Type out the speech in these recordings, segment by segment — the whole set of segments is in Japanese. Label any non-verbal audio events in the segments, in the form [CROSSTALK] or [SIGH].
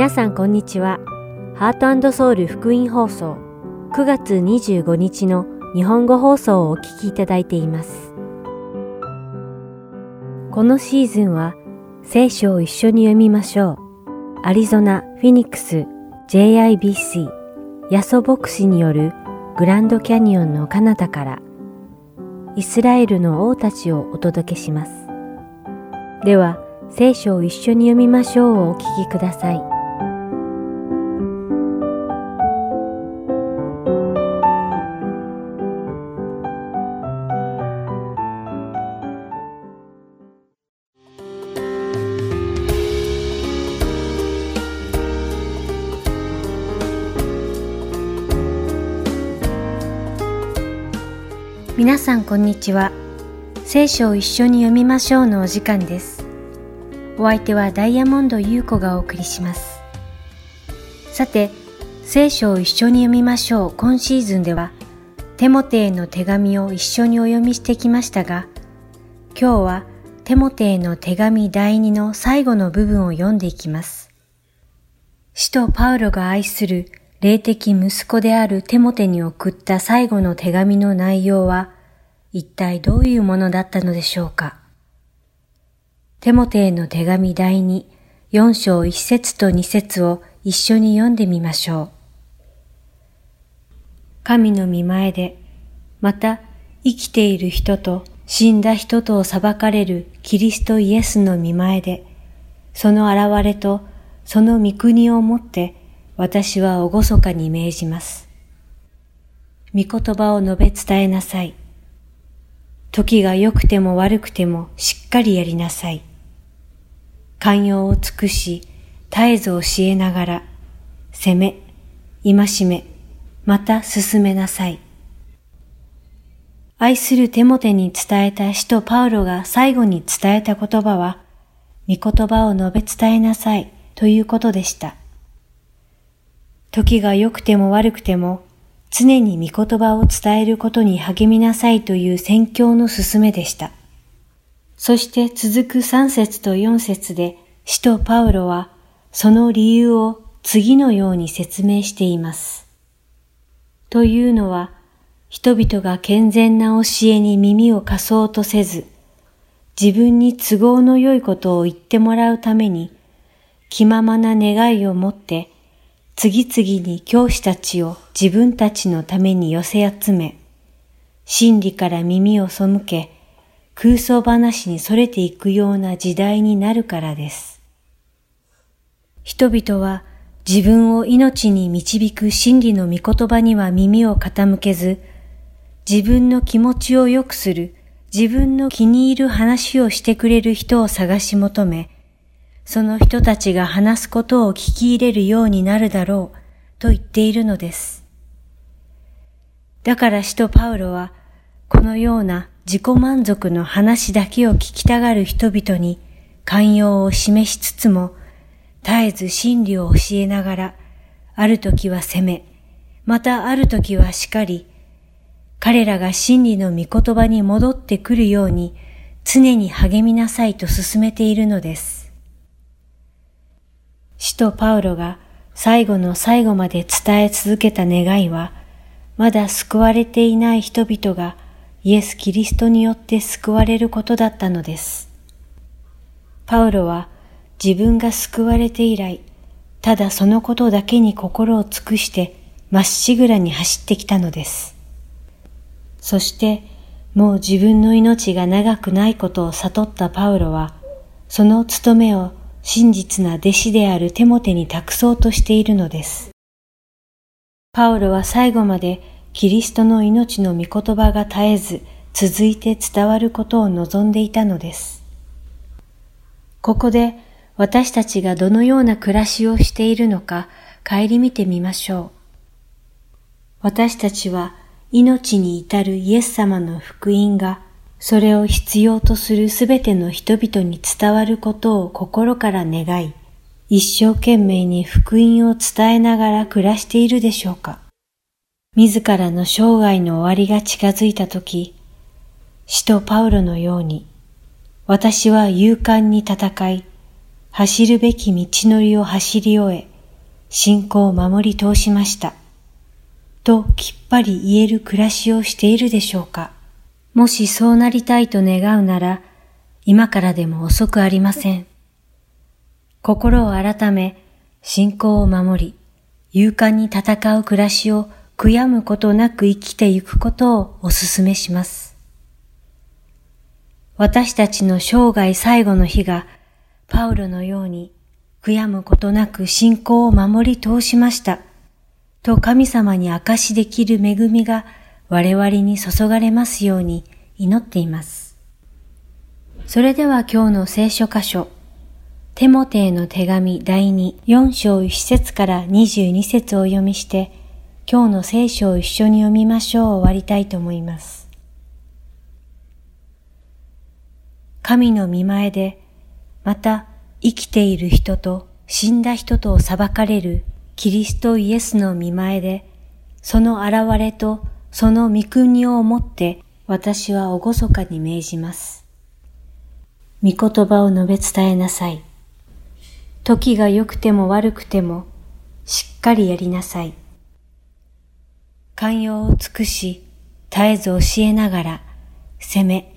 皆さんこんにちは。ハートソウル福音放送9月25日の日本語放送をお聞きいただいています。このシーズンは聖書を一緒に読みましょう。アリゾナ・フィニックス JIBC ヤソ牧師によるグランドキャニオンの彼方からイスラエルの王たちをお届けします。では、聖書を一緒に読みましょうをお聞きください。皆さんこんにちは。聖書を一緒に読みましょうのお時間です。お相手はダイヤモンド優子がお送りします。さて、聖書を一緒に読みましょう今シーズンでは、テモテへの手紙を一緒にお読みしてきましたが、今日はテモテへの手紙第2の最後の部分を読んでいきます。使徒パウロが愛する霊的息子であるテモテに送った最後の手紙の内容は一体どういうものだったのでしょうか？テモテへの手紙第2、4章1節と2節を一緒に読んでみましょう。神の見前で、また生きている人と死んだ人とを裁かれるキリストイエスの見前で、その現れとその御国をもって私は厳かに命じます。御言葉を述べ伝えなさい。時が良くても悪くてもしっかりやりなさい。寛容を尽くし、絶えず教えながら、責め、戒め、また進めなさい。愛するテモテに伝えた使徒パウロが最後に伝えた言葉は、御言葉を述べ伝えなさいということでした。時が良くても悪くても、常に御言葉を伝えることに励みなさいという宣教の勧めでした。そして続く3節と4節で、使徒パウロはその理由を次のように説明しています。というのは、人々が健全な教えに耳を貸そうとせず、自分に都合の良いことを言ってもらうために、気ままな願いを持って、次々に教師たちを自分たちのために寄せ集め、真理から耳を背け、空想話に逸れていくような時代になるからです。人々は自分を命に導く真理の御言葉には耳を傾けず、自分の気持ちを良くする、自分の気に入る話をしてくれる人を探し求め、その人たちが話すことを聞き入れるようになるだろうと言っているのです。だから使徒パウロは、このような自己満足の話だけを聞きたがる人々に寛容を示しつつも、絶えず真理を教えながら、ある時は責め、またある時は叱り、彼らが真理の御言葉に戻ってくるように常に励みなさいと進めているのです。使徒パウロが最後の最後まで伝え続けた願いは、まだ救われていない人々がイエス・キリストによって救われることだったのです。パウロは自分が救われて以来、ただそのことだけに心を尽くしてまっしぐらに走ってきたのです。そしてもう自分の命が長くないことを悟ったパウロは、その務めを真実な弟子であるテモテに託そうとしているのです。パウロは最後までキリストの命の御言葉が絶えず続いて伝わることを望んでいたのです。ここで私たちがどのような暮らしをしているのか顧みてみましょう。私たちは命に至るイエス様の福音がそれを必要とするすべての人々に伝わることを心から願い、一生懸命に福音を伝えながら暮らしているでしょうか自らの生涯の終わりが近づいたとき、使徒パウロのように、私は勇敢に戦い、走るべき道のりを走り終え、信仰を守り通しました。ときっぱり言える暮らしをしているでしょうか。もしそうなりたいと願うなら、今からでも遅くありません。心を改め、信仰を守り、勇敢に戦う暮らしを悔やむことなく生きてゆくことをお勧めします。私たちの生涯最後の日が、パウロのように悔やむことなく信仰を守り通しました。と神様に証しできる恵みが我々に注がれますように祈っています。それでは今日の聖書箇所、テモテへの手紙第24章1節から22節を読みして、今日の聖書を一緒に読みましょう終わりたいと思います。神の見前で、また生きている人と死んだ人とを裁かれるキリストイエスの見前で、その現れとその御国をもって私は厳かに命じます。御言葉を述べ伝えなさい。時が良くても悪くてもしっかりやりなさい。寛容を尽くし、絶えず教えながら、責め、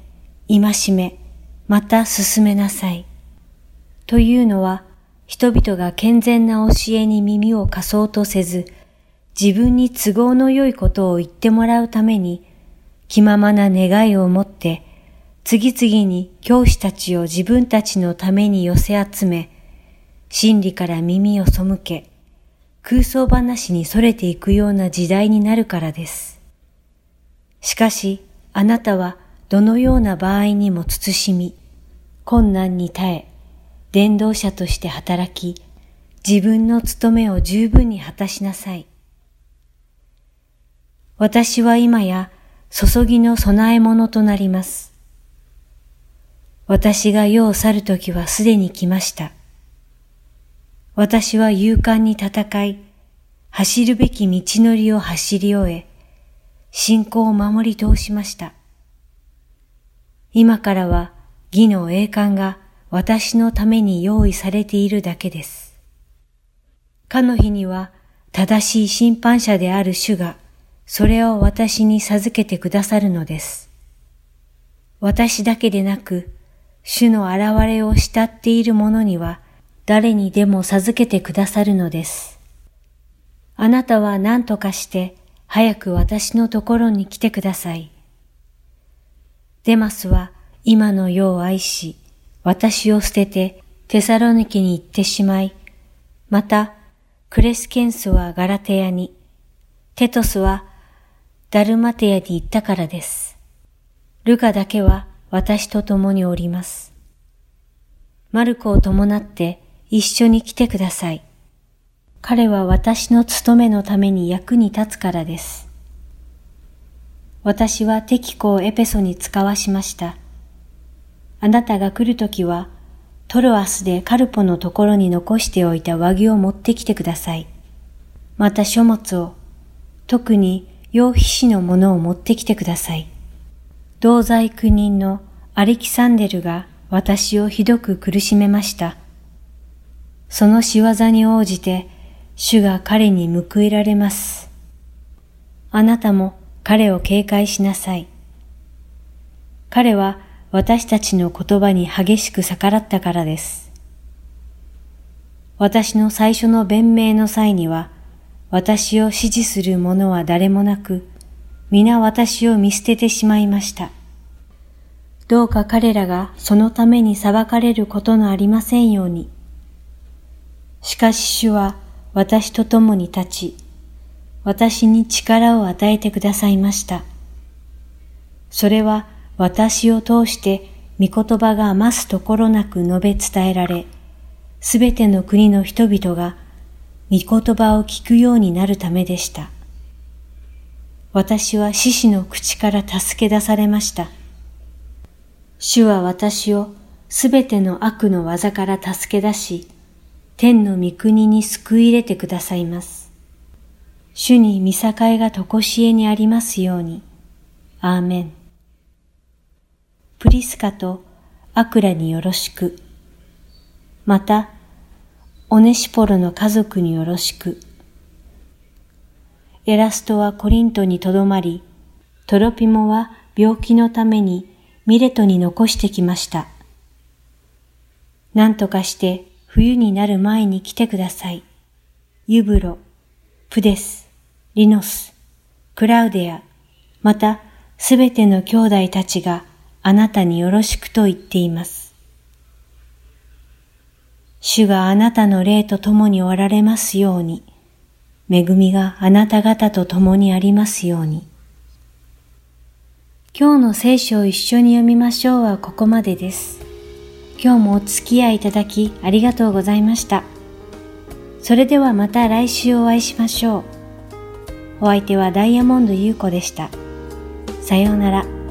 戒め、また進めなさい。というのは、人々が健全な教えに耳を貸そうとせず、自分に都合の良いことを言ってもらうために、気ままな願いを持って、次々に教師たちを自分たちのために寄せ集め、真理から耳を背け、空想話に逸れていくような時代になるからです。しかし、あなたはどのような場合にも慎み、困難に耐え、伝道者として働き、自分の務めを十分に果たしなさい。私は今や注ぎの備え物となります。私が世を去るときはすでに来ました。私は勇敢に戦い、走るべき道のりを走り終え、信仰を守り通しました。今からは義の栄冠が私のために用意されているだけです。かの日には正しい審判者である主がそれを私に授けてくださるのです。私だけでなく、主の現れを慕っている者には誰にでも授けてくださるのです。あなたは何とかして早く私のところに来てください。デマスは今の世を愛し、私を捨ててテサロニケに行ってしまい、また、クレスケンスはガラテヤに、テトスはダルマテヤに行ったからです。ルカだけは私と共におります。マルコを伴って一緒に来てください。彼は私の務めのために役に立つからです。私はテキコをエペソに使わしました。あなたが来るときは、トロアスでカルポのところに残しておいた和着を持ってきてください。また書物を、特に用皮紙のものを持ってきてください。同罪苦人のアレキサンデルが私をひどく苦しめました。その仕業に応じて主が彼に報いられます。あなたも彼を警戒しなさい。彼は私たちの言葉に激しく逆らったからです。私の最初の弁明の際には、私を支持する者は誰もなく、皆私を見捨ててしまいました。どうか彼らがそのために裁かれることのありませんように。しかし主は私と共に立ち、私に力を与えてくださいました。それは私を通して御言葉が余すところなく述べ伝えられ、すべての国の人々が御言葉を聞くようになるためでした。私は獅子の口から助け出されました。主は私をすべての悪の技から助け出し、天の御国に救い入れてくださいます。主に見境がとこしえにありますように。アーメン。プリスカとアクラによろしく。また、オネシポロの家族によろしく。エラストはコリントにとどまり、トロピモは病気のためにミレトに残してきました。何とかして冬になる前に来てください。ユブロ、プデス、リノス、クラウデア、またすべての兄弟たちがあなたによろしくと言っています。主があなたの霊と共におられますように。恵みがあなた方と共にありますように。今日の聖書を一緒に読みましょうはここまでです。今日もお付き合いいただきありがとうございました。それではまた来週お会いしましょう。お相手はダイヤモンド優子でした。さようなら。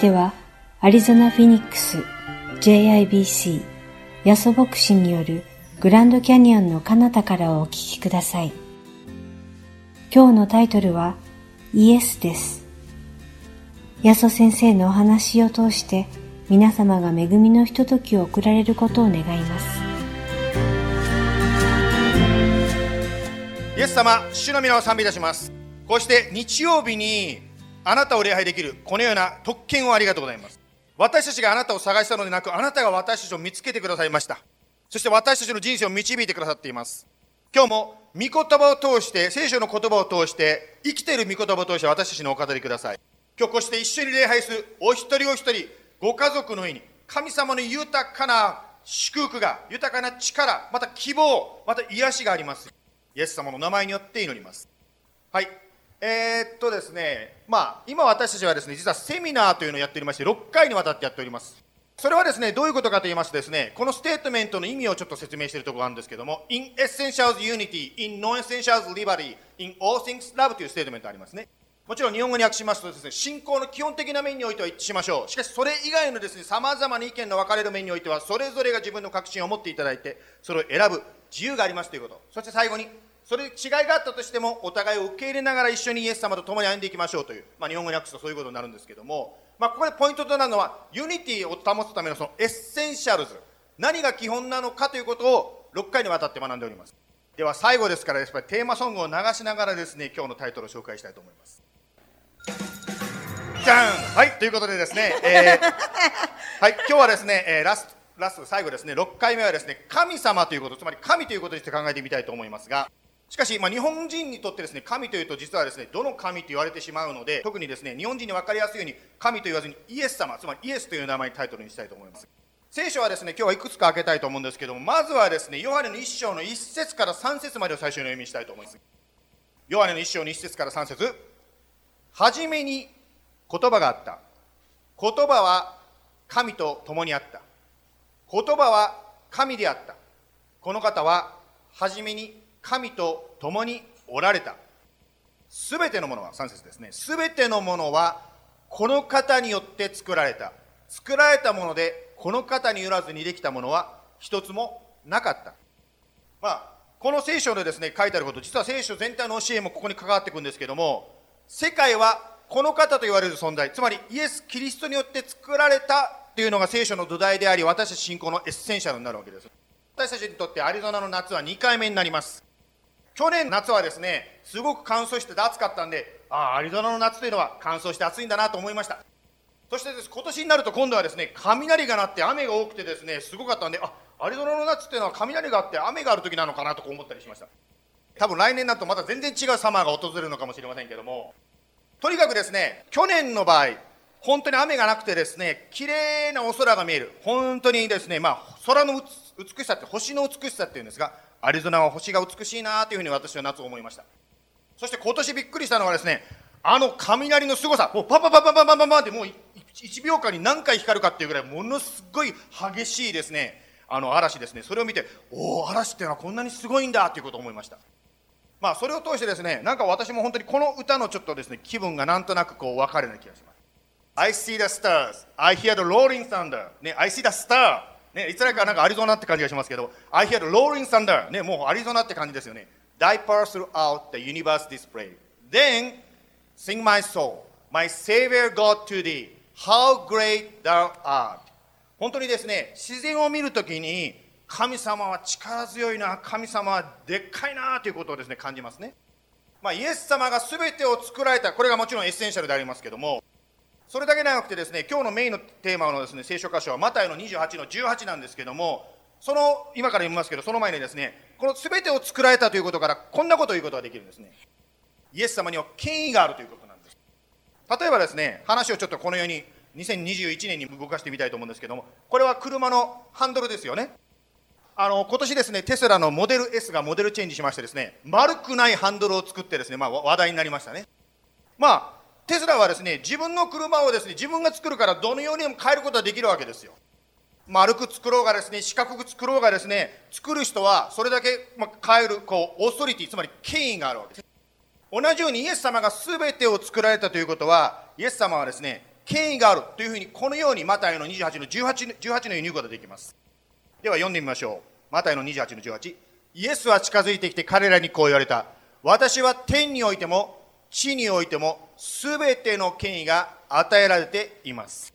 しては、アリゾナ・フィニックス JIBC ヤソ牧師によるグランドキャニオンの彼方からお聞きください。今日のタイトルはイエスです。ヤソ先生のお話を通して皆様が恵みのひとときを送られることを願います。イエス様、主の皆を賛美いたします。こうして日曜日にあなたを礼拝できるこのような特権をありがとうございます。私たちがあなたを探したのでなく、あなたが私たちを見つけてくださいました。そして私たちの人生を導いてくださっています。今日も御言葉を通して、聖書の言葉を通して、生きている御言葉を通して私たちにお語りください。今日こうして一緒に礼拝するお一人お一人、ご家族の上に、神様の豊かな祝福が、豊かな力、また希望、また癒しがあります。イエス様の名前によって祈ります。はい。えー、っとですね、まあ、今私たちはですね、実はセミナーというのをやっておりまして、6回にわたってやっております。それはですね、どういうことかと言いますとですね、このステートメントの意味をちょっと説明しているところがあるんですけども、in essentials unity, in non-essentials liberty, in all things love というステートメントありますね。もちろん日本語に訳しますとですね、信仰の基本的な面においては一致しましょう。しかしそれ以外のですね、様々な意見の分かれる面においては、それぞれが自分の確信を持っていただいて、それを選ぶ自由がありますということ。そして最後に、それ違いがあったとしても、お互いを受け入れながら一緒にイエス様と共に歩んでいきましょうという、まあ、日本語訳すとそういうことになるんですけども、まあ、ここでポイントとなるのは、 unity を保つためのその essentials、何が基本なのかということを6回にわたって学んでおります。では最後ですから、やっぱりテーマソングを流しながらですね、今日のタイトルを紹介したいと思います。じゃんはい、ということでですね、えー [LAUGHS] はい、今日はですね、えーラスト、ラスト、最後ですね、6回目はですね、神様ということ、つまり神ということにして考えてみたいと思いますが、しかし、まあ、日本人にとってですね、神というと実はですね、どの神と言われてしまうので、特にですね、日本人に分かりやすいように、神と言わずにイエス様、つまりイエスという名前にタイトルにしたいと思います。聖書はですね、今日はいくつか開けたいと思うんですけども、まずはですね、ヨハネの1章の1節から3節までを最初に読みしたいと思います。ヨハネの1章の1節から3節はじめに言葉があった。言葉は神と共にあった。言葉は神であった。この方は初めに神と共におられた。すべてのものは、3節ですね。すべてのものはこの方によって作られた。作られたもので、この方によらずにできたものは一つもなかった。まあ、この聖書でですね、書いてあること、実は聖書全体の教えもここに関わってくるんですけども、世界はこの方と言われる存在、つまりイエス・キリストによって作られたというのが聖書の土台であり、私たち信仰の essential になるわけです。私たちにとってアリゾナの夏は2回目になります。去年夏はですね、すごく乾燥してて暑かったんで、ああ、アリゾナの夏というのは乾燥して暑いんだなと思いました。そしてです、今年になると今度はですね、雷が鳴って雨が多くてですね、すごかったんで、あ、アリゾナの夏っていうのは雷があって雨がある時なのかなと思ったりしました。多分来年になるとまた全然違うサマーが訪れるのかもしれませんけども、とにかくですね、去年の場合、本当に雨がなくてですね、綺麗なお空が見える。本当にですね、まあ、空の美しさって、星の美しさっていうんですが、アリゾナは星が美しいなというふうに私は夏を思いました。そして今年びっくりしたのはですね、あの雷の凄さ、もうパパパパパパパパってもう1秒間に何回光るかっていうぐらいものすごい激しいですねあの嵐ですね。それを見ておお嵐っていうのはこんなにすごいんだっていうことを思いました。まあそれを通してですねなんか私も本当にこの歌のちょっとですね気分がなんとなくこう分かるような気がします。I see the stars. I hear the roaring thunder. ね I see the star. ねいつらかなんかアリゾナって感じがしますけど I hear the roaring thunder ねもうアリゾナって感じですよね。Thy power throughout the universe displayed Then sings my soul My Savior God to thee How great thou art 本当にですね自然を見るときに神様は力強いな神様はでっかいなということをですね感じますね、まあ、イエス様が全てを作られた。これがもちろん essential でありますけどもそれだけではなくてですね今日のメインのテーマのですね聖書箇所はマタイの28の18なんですけどもその今から読みますけどその前にですねこの全てを作られたということからこんなことを言うことができるんですね。イエス様には権威があるということなんです。例えばですね話をちょっとこのように2021年に動かしてみたいと思うんですけどもこれは車のハンドルですよね。あの今年ですねテスラのモデル S がモデルチェンジしましてですね丸くないハンドルを作ってですね、まあ、話題になりましたね。まあテスラはですね自分の車をですね自分が作るからどのようにも変えることができるわけですよ。丸く作ろうがですね四角く作ろうがですね作る人はそれだけ、変えるこうオーソリティつまり権威があるわけです。同じようにイエス様が全てを作られたということはイエス様はですね権威があるというふうにこのようにマタイの28の 18, 18のように言うことができます。では読んでみましょう。マタイの28の18イエスは近づいてきて彼らにこう言われた。私は天においても地においても全ての権威が与えられています。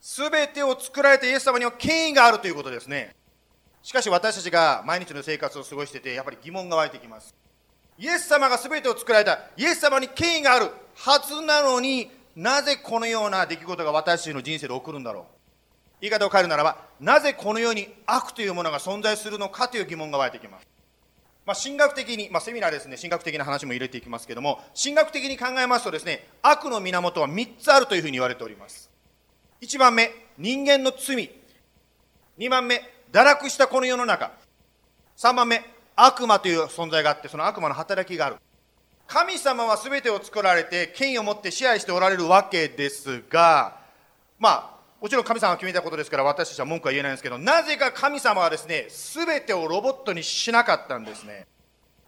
全てを作られたイエス様には権威があるということですね。しかし私たちが毎日の生活を過ごしててやっぱり疑問が湧いてきます。イエス様が全てを作られた。イエス様に権威があるはずなのになぜこのような出来事が私たちの人生で起こるんだろう。言い方を変えるならばなぜこのように悪というものが存在するのかという疑問が湧いてきます。まあ、神学的に、まあ、セミナーですね、神学的な話も入れていきますけども、神学的に考えますとですね、悪の源は3つあるというふうに言われております。1番目、人間の罪。2番目、堕落したこの世の中。3番目、悪魔という存在があって、その悪魔の働きがある。神様は全てを作られて権威を持って支配しておられるわけですがまあもちろん神様が決めたことですから私たちは文句は言えないんですけどなぜか神様はですね全てをロボットにしなかったんですね。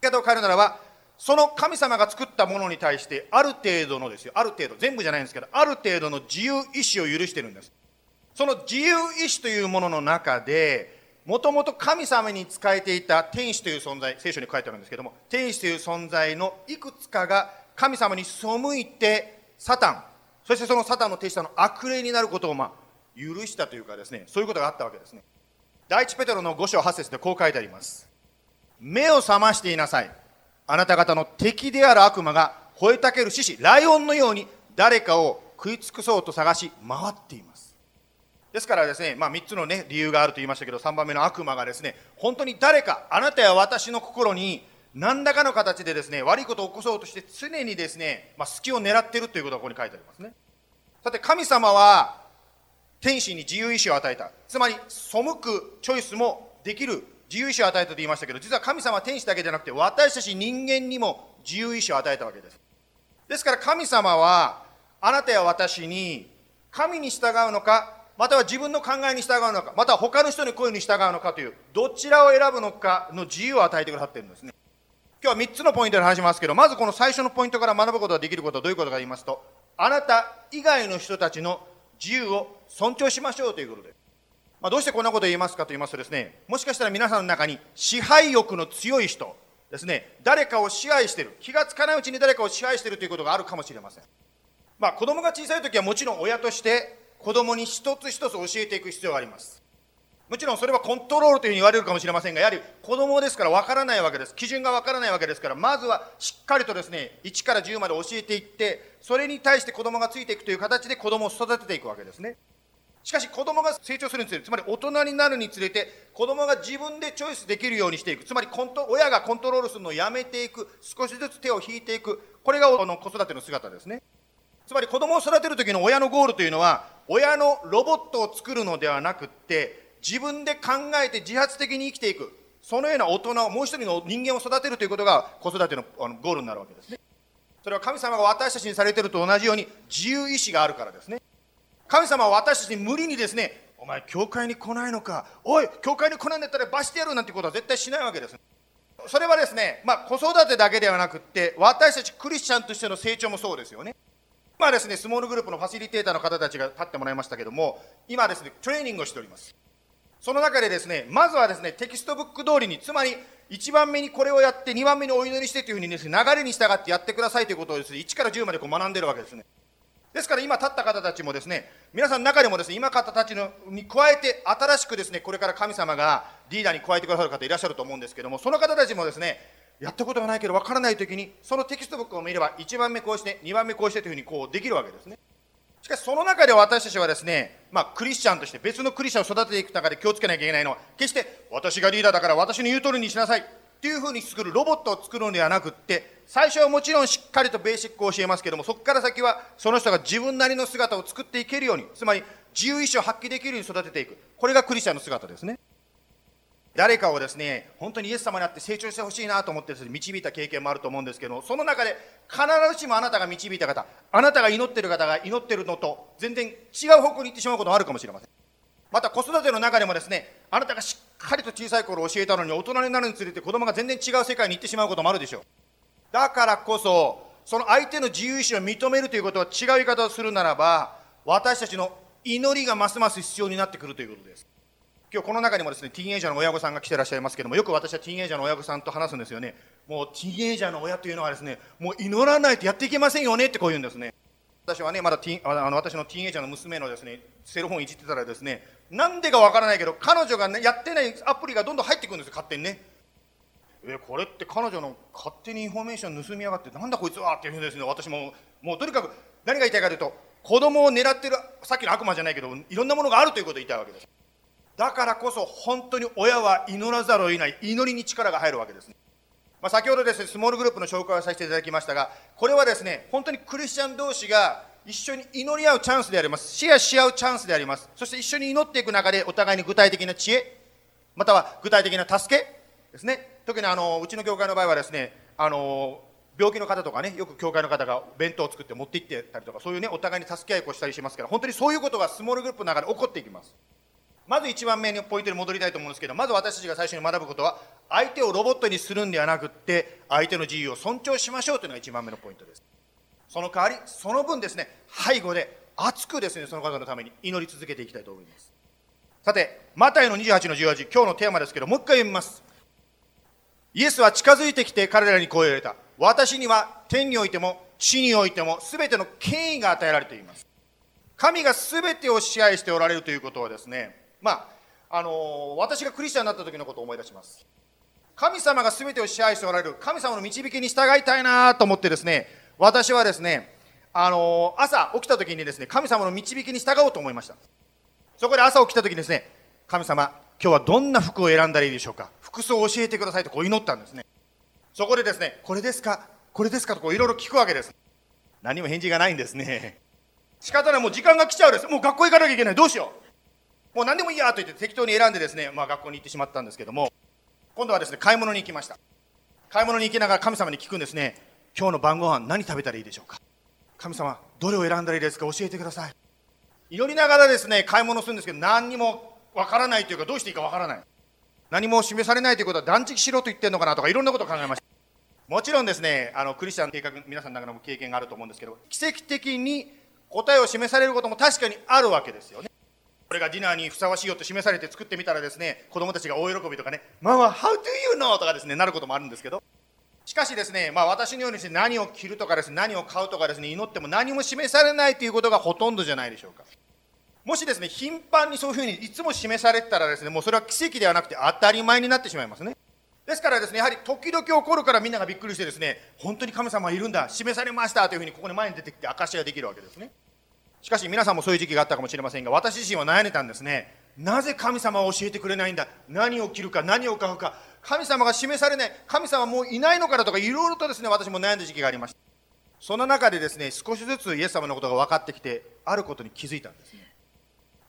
言い方を変えるならばその神様が作ったものに対してある程度のですよ。ある程度。全部じゃないんですけどある程度の自由意志を許してるんです。その自由意志というものの中でもともと神様に仕えていた天使という存在聖書に書いてあるんですけども天使という存在のいくつかが神様に背いてサタン。そしてそのサタンの手下の悪霊になることをまあ許したというかですねそういうことがあったわけですね。第一ペテロの5章8節でこう書いてあります。目を覚ましていなさい。あなた方の敵である悪魔が吠えたける獅子ライオンのように誰かを食い尽くそうと探し回っています。ですからですね、まあ、3つの、ね、理由があると言いましたけど3番目の悪魔がですね本当に誰かあなたや私の心に何らかの形でですね悪いことを起こそうとして常にですね、まあ、隙を狙っているということがここに書いてありますね。さて神様は天使に自由意志を与えた。つまり背くチョイスもできる。自由意志を与えたと言いましたけど実は神様は天使だけじゃなくて私たち人間にも自由意志を与えたわけです。ですから神様はあなたや私に神に従うのかまたは自分の考えに従うのか、または他の人の声に従うのかという、どちらを選ぶのかの自由を与えてくださっているんですね。今日は3つのポイントで話しますけど、まずこの最初のポイントから学ぶことができることはどういうことかと言いますと、あなた以外の人たちの自由を尊重しましょうということです。まあ、どうしてこんなことを言いますかと言いますとですね、もしかしたら皆さんの中に支配欲の強い人ですね、誰かを支配している、気がつかないうちに誰かを支配しているということがあるかもしれません。まあ、子供が小さい時はもちろん親として子供に一つ一つ教えていく必要がありますもちろんそれはコントロールというふうに言われるかもしれませんがやはり子供ですから分からないわけです。基準が分からないわけですからまずはしっかりとですね1から10まで教えていってそれに対して子供がついていくという形で子供を育てていくわけですね。しかし子供が成長するにつれてつまり大人になるにつれて子供が自分でチョイスできるようにしていく。つまりコント親がコントロールするのをやめていく。少しずつ手を引いていく。これがの子育ての姿ですね。つまり子供を育てる時の親のゴールというのは親のロボットを作るのではなくって自分で考えて自発的に生きていくそのような大人をもう一人の人間を育てるということが子育てのあのゴールになるわけですねそれは神様が私たちにされてると同じように自由意志があるからですね神様は私たちに無理にですね、お前、教会に来ないのか、おい、教会に来ないんだったら罰してやるなんてことは絶対しないわけです。それはですね、まあ、子育てだけではなくって、私たちクリスチャンとしての成長もそうですよね。今ですね、 small group のファシリテーターの方たちが立ってもらいましたけども、今ですね、トレーニングをしております。その中でですね、まずはですね、テキストブック通りに、つまり1番目にこれをやって、2番目にお祈りしてというふうにですね、流れに従ってやってくださいということをですね、1から10までこう学んでるわけですね。ですから今立った方たちもですね、皆さんの中でもですね、今方たちのに加えて、新しくですね、これから神様がリーダーに加えてくださる方いらっしゃると思うんですけども、その方たちもですね、やったことがないけど分からないときに、そのテキストブックを見れば、1番目こうして、2番目こうしてというふうにこうできるわけですね。しかしその中で私たちはですね、まあ、クリスチャンとして別のクリスチャンを育てていく中で気をつけなきゃいけないのは、決して私がリーダーだから私の言う通りにしなさいっていうふうに作るロボットを作るのではなくって、最初はもちろんしっかりとベーシックを教えますけども、そこから先はその人が自分なりの姿を作っていけるように、つまり自由意志を発揮できるように育てていく。これがクリスチャンの姿ですね。誰かをですね、本当にイエス様になって成長してほしいなと思ってですね導いた経験もあると思うんですけど、その中で必ずしもあなたが導いた方、あなたが祈ってる方が祈ってるのと全然違う方向に行ってしまうこともあるかもしれません。また子育ての中でもですね、あなたがしっかりと小さい頃教えたのに大人になるにつれて子供が全然違う世界に行ってしまうこともあるでしょう。だからこそ、その相手の自由意志を認めるということは違う言い方をするならば、私たちの祈りがますます必要になってくるということです。今日この中にもですね、ティーンエイジャーの親御さんが来てらっしゃいますけども、よく私はティーンエイジャーの親御さんと話すんですよね。もうティーンエイジャーの親というのはですね、もう祈らないとやっていけませんよねってこう言うんですね。私はね、まだティあの私のティーンエイジャーの娘のですね、 cell phone いじってたらですね、なんでかわからないけど、彼女が、ね、やってないアプリがどんどん入ってくるんですよ、勝手にね。えこれって彼女の勝手にインフォメーション盗みやがってなんだこいつはっていうふうにですね私ももうとにかく何が言いたいかというと子供を狙ってるさっきの悪魔じゃないけどいろんなものがあるということを言いたいわけですだからこそ本当に親は祈らざるを得ない祈りに力が入るわけですね。まあ、先ほどですねスモールグループの紹介をさせていただきましたがこれはですね本当にクリスチャン同士が一緒に祈り合うチャンスであります。シェアし合うチャンスであります。そして一緒に祈っていく中でお互いに具体的な知恵または具体的な助けですね。特にあのうちの教会の場合はですねあの病気の方とかねよく教会の方が弁当を作って持って行ってたりとかそういうねお互いに助け合いをしたりしますから本当にそういうことがスモールグループの中で起こっていきます。まず一番目のポイントに戻りたいと思うんですけどまず私たちが最初に学ぶことは相手をロボットにするんではなくって相手の自由を尊重しましょうというのが一番目のポイントです。その代わりその分ですね背後で熱くですねその方のために祈り続けていきたいと思います。さてマタイの28の18今日のテーマですけどもう一回読みます。イエスは近づいてきて彼らにこう言われた。私には天においても地においても全ての権威が与えられています。神が全てを支配しておられるということはですねまああの私がクリスチャンになった時のことを思い出します。神様が全てを支配しておられる神様の導きに従いたいなと思ってですね私はですねあの朝起きた時にですね神様の導きに従おうと思いました。そこで朝起きた時にですね神様今日はどんな服を選んだらいいでしょうか？服装を教えてくださいとこう祈ったんですね。そこでですねこれですか？これですか？とこういろいろ聞くわけです。何も返事がないんですね。仕方ない。もう時間が来ちゃうです。もう学校行かなきゃいけない。どうしよう。もう何でもいいやと言って適当に選んでですね、まあ、学校に行ってしまったんですけども今度はですね買い物に行きました。買い物に行きながら神様に聞くんですね。今日の晩ご飯何食べたらいいでしょうか？神様どれを選んだらいいですか？教えてください。祈りながらですね買い物するんですけど何にもわからないというかどうしていいかわからない。何も示されないということは断食しろと言ってるのかなとかいろんなことを考えました。もちろんですねあのクリスチャンの計画皆さんの中でも経験があると思うんですけど奇跡的に答えを示されることも確かにあるわけですよね。これがディナーにふさわしいよと示されて作ってみたらですね子供たちが大喜びとかね「ママ How do you know?」とかですねなることもあるんですけど。しかしですね、まあ、私のようにして何を着るとかですね何を買うとかですね祈っても何も示されないということがほとんどじゃないでしょうか。もしですね頻繁にそういうふうにいつも示されてたらですねもうそれは奇跡ではなくて当たり前になってしまいますね。ですからですねやはり時々起こるからみんながびっくりしてですね本当に神様いるんだ示されましたというふうにここに前に出てきて証しができるわけですね。しかし皆さんもそういう時期があったかもしれませんが私自身は悩んでたんですね。なぜ神様は教えてくれないんだ？何を着るか何を買うか。神様が示されない。神様もういないのかなとかいろいろとですね私も悩んだ時期がありました。その中でですね少しずつイエス様のことが分かってきてあることに気づいたんですね。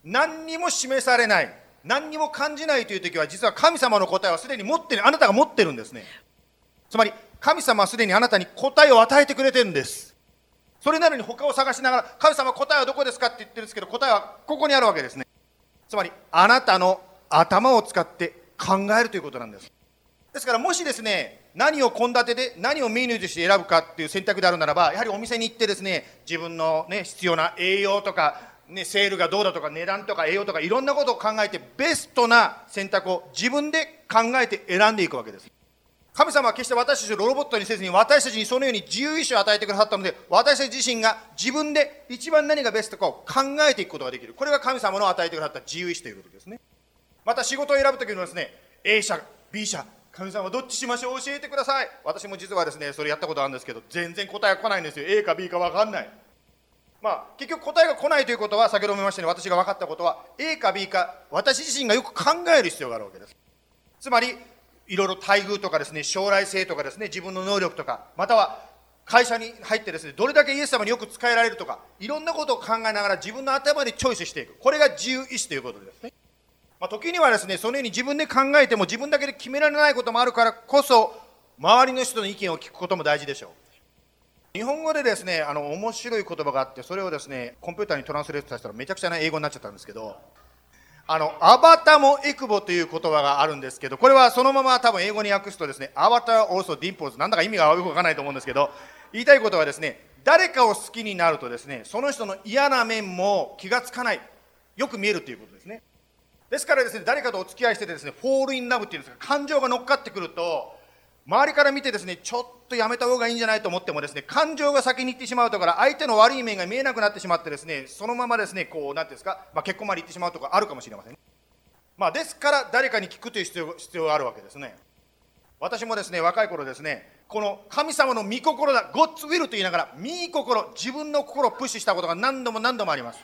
何にも示されない。何にも感じないという時は実は神様の答えはすでに持ってるあなたが持ってるんですね。つまり神様はすでにあなたに答えを与えてくれてるんです。それなのに他を探しながら、神様答えはどこですかって言ってるんですけど、答えはここにあるわけですね。つまり、あなたの頭を使って考えるということなんです。ですから、もしですね、何を献立で、何をメニューとして選ぶかっていう選択であるならば、やはりお店に行ってですね、自分のね、必要な栄養とか、ね、セールがどうだとか、値段とか栄養とか、いろんなことを考えて、ベストな選択を自分で考えて選んでいくわけです。神様は決して私たちをロボットにせずに私たちにそのように自由意志を与えてくださったので私たち自身が自分で一番何がベストかを考えていくことができる。これが神様の与えてくださった自由意志ということですね。また仕事を選ぶときにはですね A 社 B 社神様どっちしましょう教えてください。私も実はですねそれやったことあるんですけど全然答えが来ないんですよ。A か B か分かんない。まあ、結局答えが来ないということは先ほども言いましたように私が分かったことは A か B か私自身がよく考える必要があるわけです。つまりいろいろ待遇とかですね、将来性とかですね、自分の能力とか、または会社に入ってですね、どれだけイエス様によく使えられるとか、いろんなことを考えながら自分の頭でチョイスしていく。これが自由意志ということですね。まあ、時にはですね、そのように自分で考えても自分だけで決められないこともあるからこそ、周りの人の意見を聞くことも大事でしょう。日本語でですね、あの面白い言葉があって、それをですね、コンピューターにトランスレートさせたらめちゃくちゃな英語になっちゃったんですけど、あの、アバタもエクボという言葉があるんですけど、これはそのまま多分英語に訳すとですね、アバターオーソディンポーズ、なんだか意味がよくわからないと思うんですけど、言いたいことはですね、誰かを好きになるとですね、その人の嫌な面も気がつかない、よく見えるということですね。ですからですね、誰かとお付き合いしててですね、 fall in love っていうんですか、感情が乗っかってくると、周りから見てですね、ちょっとやめた方がいいんじゃないと思ってもですね、感情が先に行ってしまうとか、相手の悪い面が見えなくなってしまってですね、そのままですね、こう、なんていうんですか、まあ、結婚まで行ってしまうとかあるかもしれません。まあ、ですから誰かに聞くという必要必要があるわけですね。私もですね、若い頃ですね、この神様の御心だ、 God's will と言いながら、御心、自分の心をプッシュしたことが何度も何度もあります。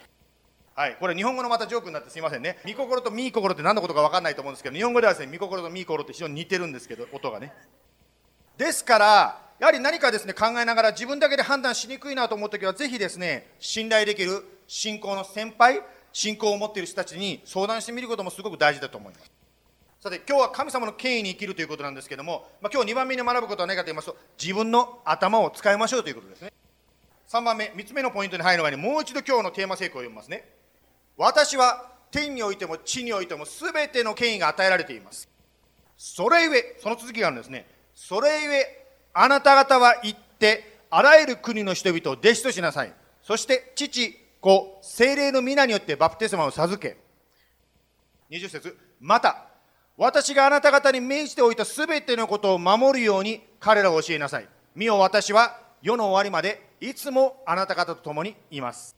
はい、これ日本語のまたジョークになってすみませんね。御心と御心って何のことか分かんないと思うんですけど、日本語ではですね、御心と御心って非常に似てるんですけど、音がね。ですから、やはり何かですね、考えながら自分だけで判断しにくいなと思うときは、ぜひですね、信頼できる信仰の先輩、信仰を持っている人たちに相談してみることもすごく大事だと思います。さて、今日は神様の権威に生きるということなんですけども、まあ、今日2番目に学ぶことは何かと言いますと、自分の頭を使いましょうということですね。3番目、3つ目のポイントに入る前に、もう一度今日のテーマ成功を読みますね。私は天においても地においても全ての権威が与えられています。それゆえ、その続きがあるんですね。それゆえあなた方は行ってあらゆる国の人々を弟子としなさい。そして父子精霊の皆によってバプテスマを授け。20節。また私があなた方に命じておいたすべてのことを守るように彼らを教えなさい。見よ私は世の終わりまでいつもあなた方と共にいます。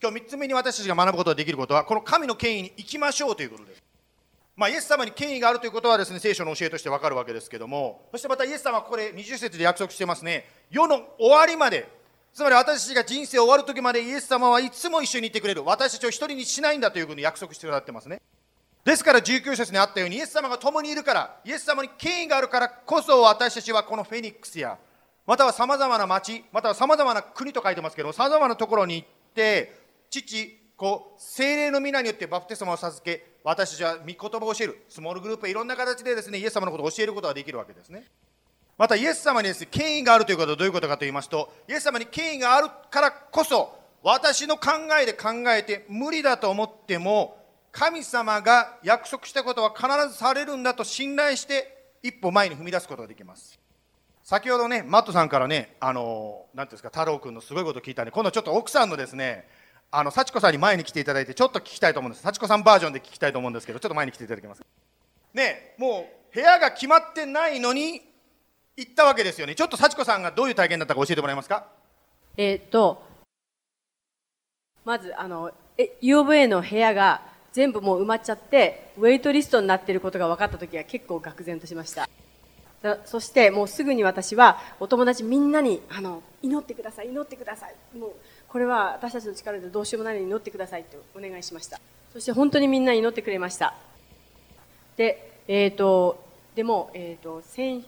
今日3つ目に私たちが学ぶことができることはこの神の権威に行きましょうということです。まあ、イエス様に権威があるということはですね聖書の教えとしてわかるわけですけどもそしてまたイエス様はここで20節で約束してますね。世の終わりまでつまり私たちが人生終わる時までイエス様はいつも一緒にいてくれる。私たちを一人にしないんだというふうに約束してくださってますね。ですから19節にあったようにイエス様が共にいるからイエス様に権威があるからこそ私たちはこのフェニックスやまたはさまざまな町またはさまざまな国と書いてますけどさまざまなところに行って父子精霊の皆によってバプテスマを授け私たちは御言葉を教える。スモールグループいろんな形でですねイエス様のことを教えることができるわけですね。またイエス様にです、ね、権威があるということはどういうことかと言いますとイエス様に権威があるからこそ私の考えで考えて無理だと思っても神様が約束したことは必ずされるんだと信頼して一歩前に踏み出すことができます。先ほどねマットさんからねあの何ていうんですか太郎君のすごいことを聞いたんで今度ちょっと奥さんのですねあの幸子さんに前に来ていただいてちょっと聞きたいと思うんです。幸子さんバージョンで聞きたいと思うんですけどちょっと前に来ていただけますねもう部屋が決まってないのに行ったわけですよね。ちょっと幸子さんがどういう体験だったか教えてもらえますか？えー、っとまずあのえ UOVA の部屋が全部もう埋まっちゃってウェイトリストになっていることが分かった時は結構愕然としました。そしてもうすぐに私はお友達みんなにあの祈ってください祈ってください。もうこれは私たちの力でどうしようもないのに祈ってくださいとお願いしました。そして本当にみんな祈ってくれました。でえっ、ー、とでも、えーと、先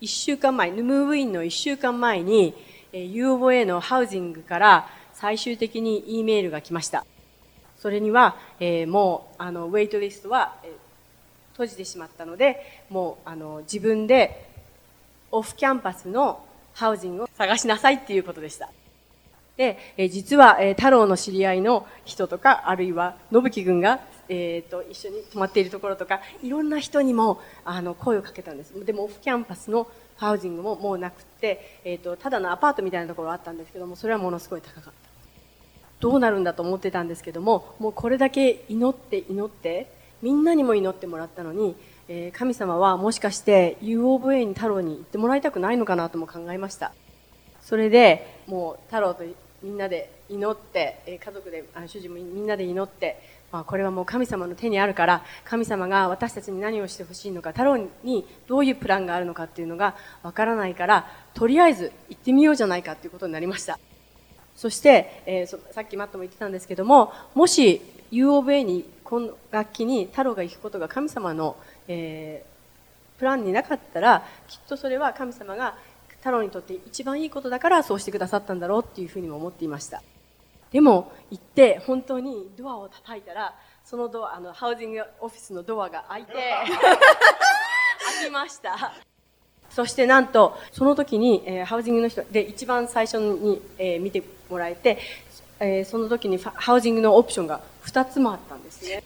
1週間前ヌムーブインの1週間前に、えー、UOA のハウジングから最終的に E メールが来ました。それには、えー、もうあのウェイトリストは、えー、閉じてしまったのでもうあの自分でオフキャンパスのハウジングを探しなさいっていうことでした、え実は、え太郎の知り合いの人とか、あるいは、信樹君が、えー、と一緒に泊まっているところとか、いろんな人にもあの声をかけたんです。でも、オフキャンパスのハウジングももうなくて、えー、とただのアパートみたいなところがあったんですけども、それはものすごい高かった。どうなるんだと思ってたんですけども、もうこれだけ祈って祈って、みんなにも祈ってもらったのに、えー神様はもしかして U of A に太郎に行ってもらいたくないのかなとも考えました。それで、もう太郎とみんなで祈って、え家族で、あ主人もみんなで祈って、まあ、これはもう神様の手にあるから、神様が私たちに何をしてほしいのか、太郎にどういうプランがあるのかっていうのがわからないから、とりあえず行ってみようじゃないかということになりました。そして、えーそさっきマットも言ってたんですけども、もし U of A に、この楽器に太郎が行くことが神様の、えープランになかったら、きっとそれは神様が太郎にとって一番いいことだからそうしてくださったんだろうっていうふうにも思っていました。でも、行って本当にドアを叩いたら、そのドア、あの、ハウジングオフィスのドアが開いて、開きました。そしてなんと、その時に、えーハウジングの人で一番最初に、えー見てもらえて、えーその時にハウジングのオプションが2つもあったんですね。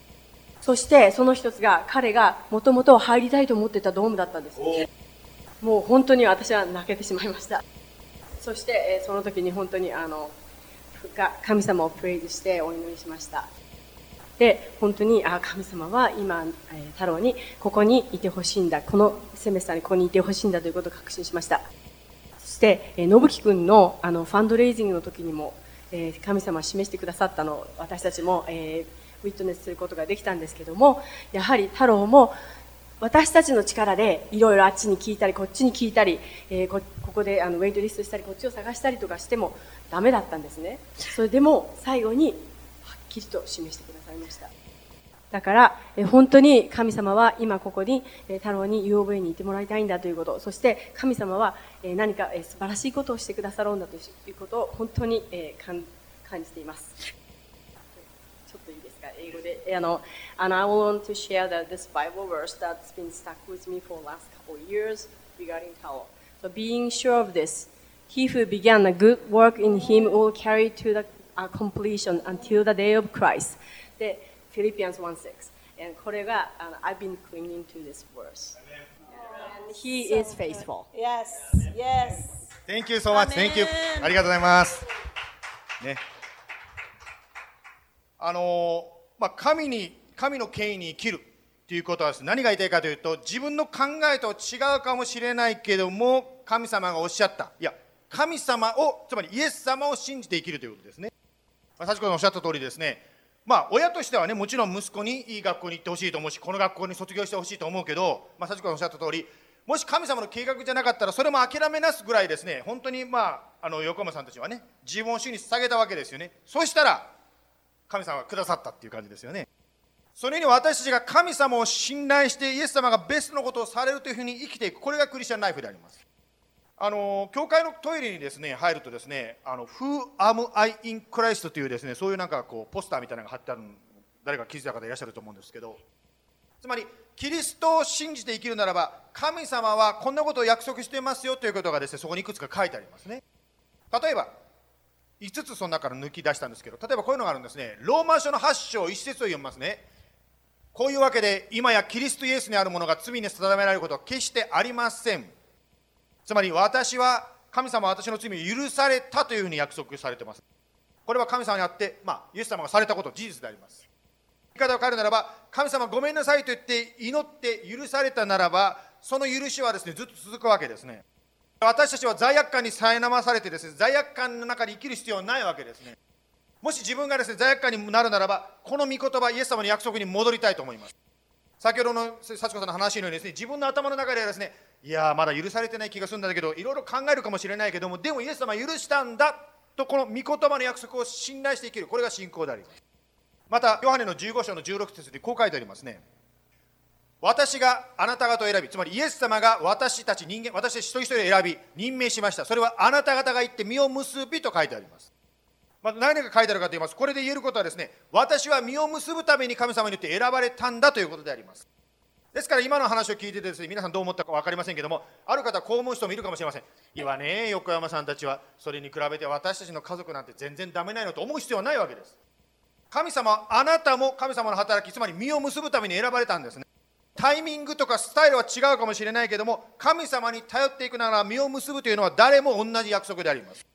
そしてその一つが彼がもともと入りたいと思ってたドームだったんです。ねもう本当に私は泣けてしまいました。そして、えその時に本当にあの、神様をプレイズしてお祈りしました。で、本当に、あ、神様は今、え太郎にここにいてほしいんだ。このセメスターにここにいてほしいんだということを確信しました。そして、えー、信樹君のあのファンドレイジングの時にも、え神様は示してくださったのを私たちも、えーウィットネスすることができたんですけども、やはり太郎も私たちの力でいろいろあっちに聞いたり、こっちに聞いたり、えーこここであのウェイトリストしたり、こっちを探したりとかしてもダメだったんですね。それでも最後にはっきりと示してくださいました。だから、えー本当に神様は今ここに、えー太郎に UOV にいてもらいたいんだということ、そして神様は、えー何か、えー素晴らしいことをしてくださろうんだということを本当に、えー感じています。ちょっといいですか、英語で。あの、and I want to share that this Bible verse that's been stuck with me for the last couple of years regarding Tao. So being sure of this, he who began a good work in him will carry to the uh, completion until the day of Christ. で、Philippians 1:6. And これが、あの I've been clinging to this verse. And he is faithful. Yes, yes. Thank you so much. Thank you. ありがとうございます。ね。あのー まあ、神に、神の権威に生きるということはですね、何が言いたいかというと、自分の考えと違うかもしれないけども、神様がおっしゃった。いや、神様を、つまりイエス様を信じて生きるということですね。まあ、幸子さんおっしゃった通りですね、まあ、親としてはね、もちろん息子にいい学校に行ってほしいと思うし、この学校に卒業してほしいと思うけど、まあ、幸子さんおっしゃった通り、もし神様の計画じゃなかったら、それも諦めなすぐらいですね、本当に、まあ、あの横山さんたちはね、自分を主に捧げたわけですよね。そしたら、神様がくださったっていう感じですよね。それに私たちが神様を信頼して、イエス様がベストのことをされるというふうに生きていく、これがクリスチャンライフであります。あの教会のトイレにですね入るとですね、あの Who am I in Christ というですねそういうなんかこうポスターみたいなのが貼ってあるの誰か気づいた方いらっしゃると思うんですけど、つまりキリストを信じて生きるならば神様はこんなことを約束していますよということがですねそこにいくつか書いてありますね。例えば5つその中から抜き出したんですけど、例えばこういうのがあるんですね。ローマ書の8章1節を読みますね。こういうわけで今やキリストイエスにあるものが罪に定められることは決してありません。つまり私は神様は私の罪を許されたというふうに約束されています。これは神様にあって、まあ、イエス様がされたこと、事実であります。言い方を変えるならば、神様ごめんなさいと言って祈って許されたならば、その許しはですね、ずっと続くわけですね。私たちは罪悪感に苛まされてですね、罪悪感の中で生きる必要はないわけですね。もし自分がですね、罪悪感になるならば、この御言葉、イエス様の約束に戻りたいと思います。先ほどの幸子さんの話のようにですね、自分の頭の中ではですね、いやー、まだ許されてない気がするんだけど、いろいろ考えるかもしれないけども、でもイエス様は許したんだと、この御言葉の約束を信頼して生きる、これが信仰であります。また、ヨハネの15章の16節でこう書いてありますね。私があなた方を選び、つまりイエス様が私たち人間、私たち一人一人を選び、任命しました。それはあなた方が言って実を結びと書いてあります。また何が書いてあるかと言います。これで言えることはですね、私は実を結ぶために神様によって選ばれたんだということであります。ですから今の話を聞いてですね皆さんどう思ったか分かりませんけどもある方はこう思う人もいるかもしれませんいやね横山さんたちはそれに比べて私たちの家族なんて全然ダメないのと思う必要はないわけです神様あなたも神様の働きつまり実を結ぶために選ばれたんですねタイミングとかスタイルは違うかもしれないけども神様に頼っていくなら実を結ぶというのは誰も同じ約束であります。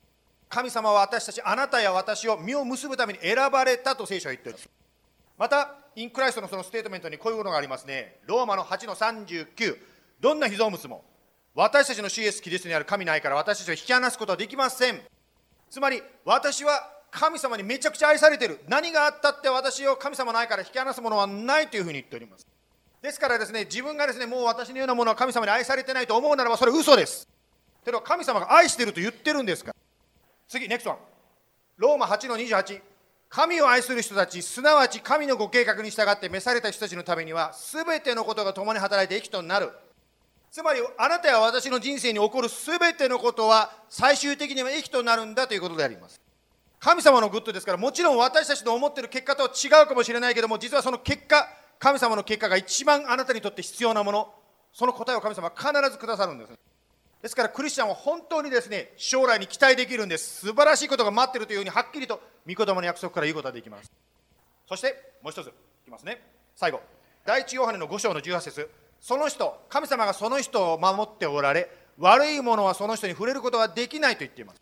神様は私たちあなたや私を実を結ぶために選ばれたと聖書は言っています。また in Christ のそのステートメントにこういうものがありますね。ローマの8の39どんな被造物も私たちの主イエスキリストにある神の愛から私たちを引き離すことはできません。つまり私は神様にめちゃくちゃ愛されている。何があったって私を神様の愛から引き離すものはないというふうに言っております。ですからですね自分がですねもう私のようなものは神様に愛されてないと思うならばそれ嘘ですけど神様が愛してると言ってるんですから次、ネクストワン。ローマ8の28。神を愛する人たち、すなわち神のご計画に従って召された人たちのためには、すべてのことが共に働いて益となる。つまり、あなたや私の人生に起こるすべてのことは、最終的には益となるんだということであります。神様の good ですから、もちろん私たちの思っている結果とは違うかもしれないけども、実はその結果、神様の結果が一番あなたにとって必要なもの、その答えを神様は必ずくださるんです。ですからクリスチャンは本当にですね将来に期待できるんです。素晴らしいことが待ってるというふうにはっきりと御言葉の約束から言うことができます。そしてもう一ついきますね。最後。第一ヨハネの5章の18節。その人神様がその人を守っておられ悪いものはその人に触れることができないと言っています。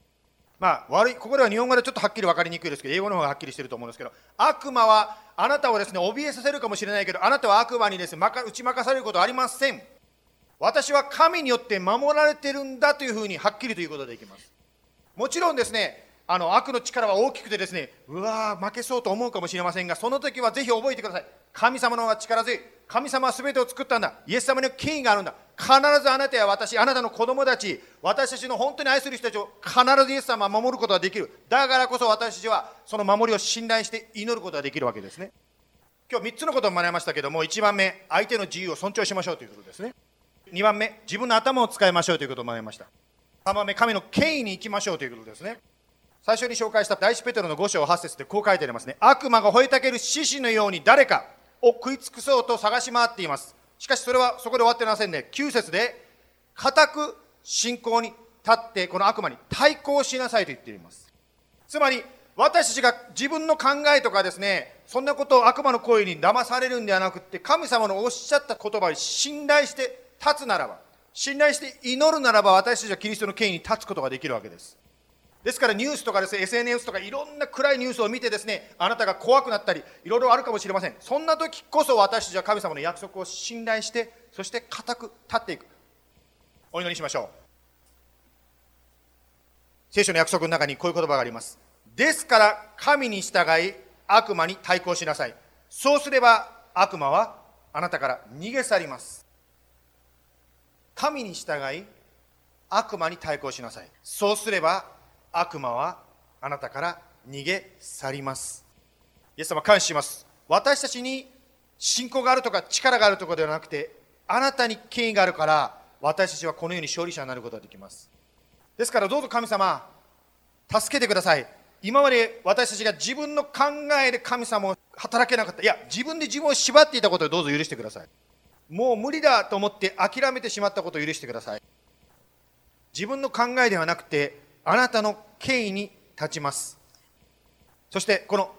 まあ、悪いここでは日本語でちょっとはっきり分かりにくいですけど英語の方がはっきりしてると思うんですけど悪魔はあなたをですね怯えさせるかもしれないけどあなたは悪魔にですね打ち負かされることはありません。私は神によって守られてるんだというふうにはっきりということができます。もちろんですねあの悪の力は大きくてですねうわー負けそうと思うかもしれませんがその時はぜひ覚えてください。神様の方が力強い。神様は全てを作ったんだ。イエス様には権威があるんだ。必ずあなたや私あなたの子供たち私たちの本当に愛する人たちを必ずイエス様は守ることができる。だからこそ私たちはその守りを信頼して祈ることができるわけですね。今日3つのことを学びましたけども1番目相手の自由を尊重しましょうということですね。2番目、自分の頭を使いましょうということを学びました。3番目、神の権威に行きましょうということですね。最初に紹介した第一ペテロの5章8節でこう書いてありますね。悪魔が吠えたける獅子のように誰かを食い尽くそうと探し回っています。しかしそれはそこで終わってませんね。9節で、固く信仰に立ってこの悪魔に対抗しなさいと言っています。つまり、私たちが自分の考えとかですね、そんなことを悪魔の声に騙されるんではなくって、神様のおっしゃった言葉に信頼して立つならば、信頼して祈るならば、私たちはキリストの権威に立つことができるわけです。ですからニュースとかですね、SNS とかいろんな暗いニュースを見てですね、あなたが怖くなったり、いろいろあるかもしれません。そんな時こそ私たちは神様の約束を信頼して、そして固く立っていく。お祈りしましょう。聖書の約束の中にこういう言葉があります。ですから神に従い悪魔に対抗しなさい。そうすれば悪魔はあなたから逃げ去ります。神に従い悪魔に対抗しなさいそうすれば悪魔はあなたから逃げ去ります。イエス様感謝します。私たちに信仰があるとか力があるとかではなくてあなたに権威があるから私たちはこのように勝利者になることができます。ですからどうぞ神様助けてください。今まで私たちが自分の考えで神様を働けなかった。いや自分で自分を縛っていたことをどうぞ許してください。もう無理だと思って諦めてしまったことを許してください。自分の考えではなくてあなたの権威に立ちます。そしてこの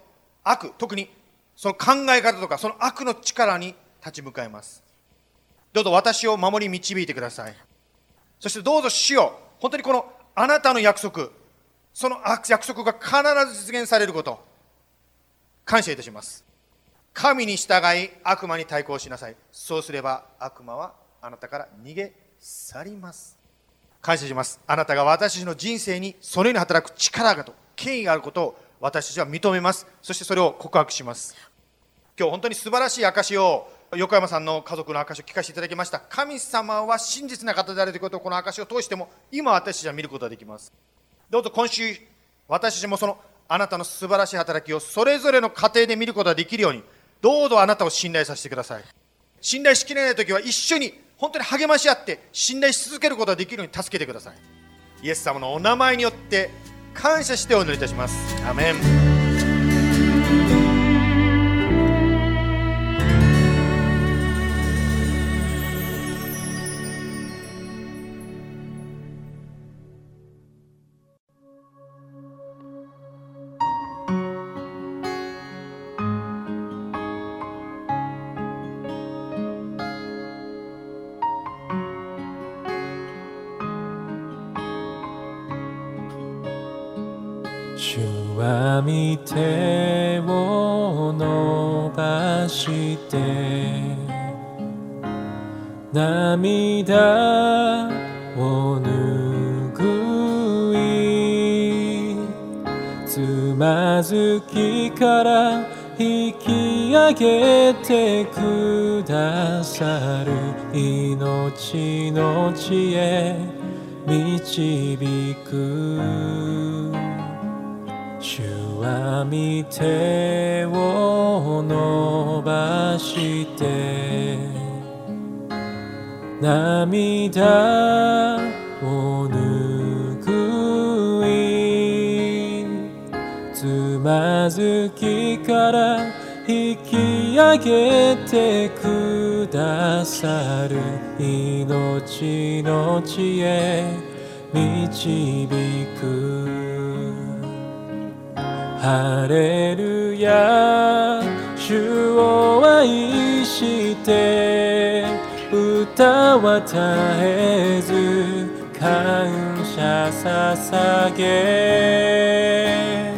悪特にその考え方とかその悪の力に立ち向かいます。どうぞ私を守り導いてください。そしてどうぞ死を本当にこのあなたの約束その約束が必ず実現されること感謝いたします。神に従い悪魔に対抗しなさい。そうすれば悪魔はあなたから逃げ去ります。感謝します。あなたが私たちの人生にそのように働く力がと権威があることを私たちは認めます。そしてそれを告白します。今日本当に素晴らしい証を横山さんの家族の証を聞かせていただきました。神様は真実な方であるということをこの証を通しても今私たちは見ることができます。どうぞ今週私たちもそのあなたの素晴らしい働きをそれぞれの家庭で見ることができるようにどうぞあなたを信頼させてください。信頼しきれない時は一緒に本当に励まし合って信頼し続けることができるように助けてください。イエス様のお名前によって感謝してお祈りいたします。アメン。手を伸ばして涙を拭いつまずきから引き上げてくださる命の知恵導く。は見手を伸ばして涙を拭いつまずきから引き上げてくださる命の知恵導くハレルヤ。主を愛して歌は絶えず感謝捧げ。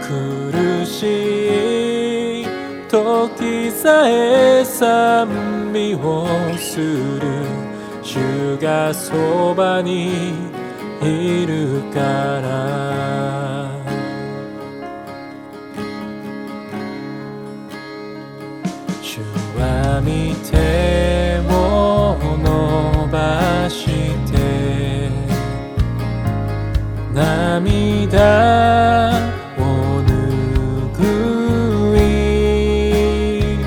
苦しい時さえ賛美をする。主がそばにいるから。して涙を拭い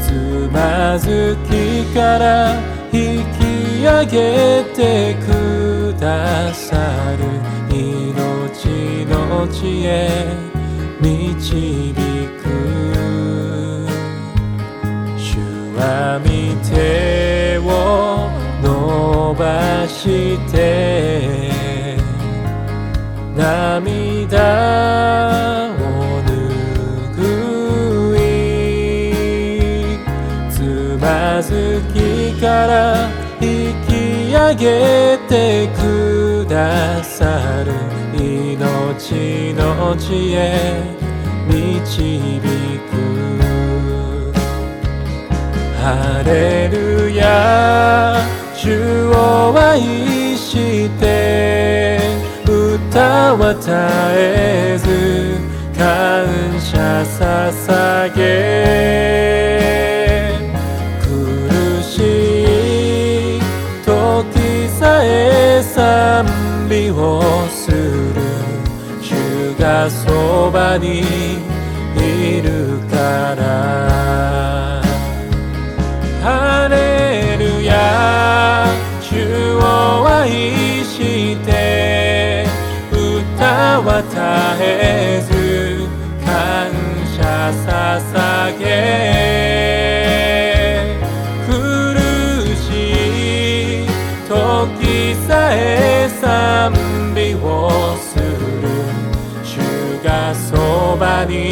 つまずきから引き上げてくださる命の知恵導く。主は見手をばして涙を拭いつまずきから引き上げてくださる命の知恵導くハレルヤ主を愛して歌は絶えず感謝捧げ苦しい時さえ賛美をする。主がそばにいるから。絶えず感謝捧げ苦しい時さえ賛美をする主がそばにい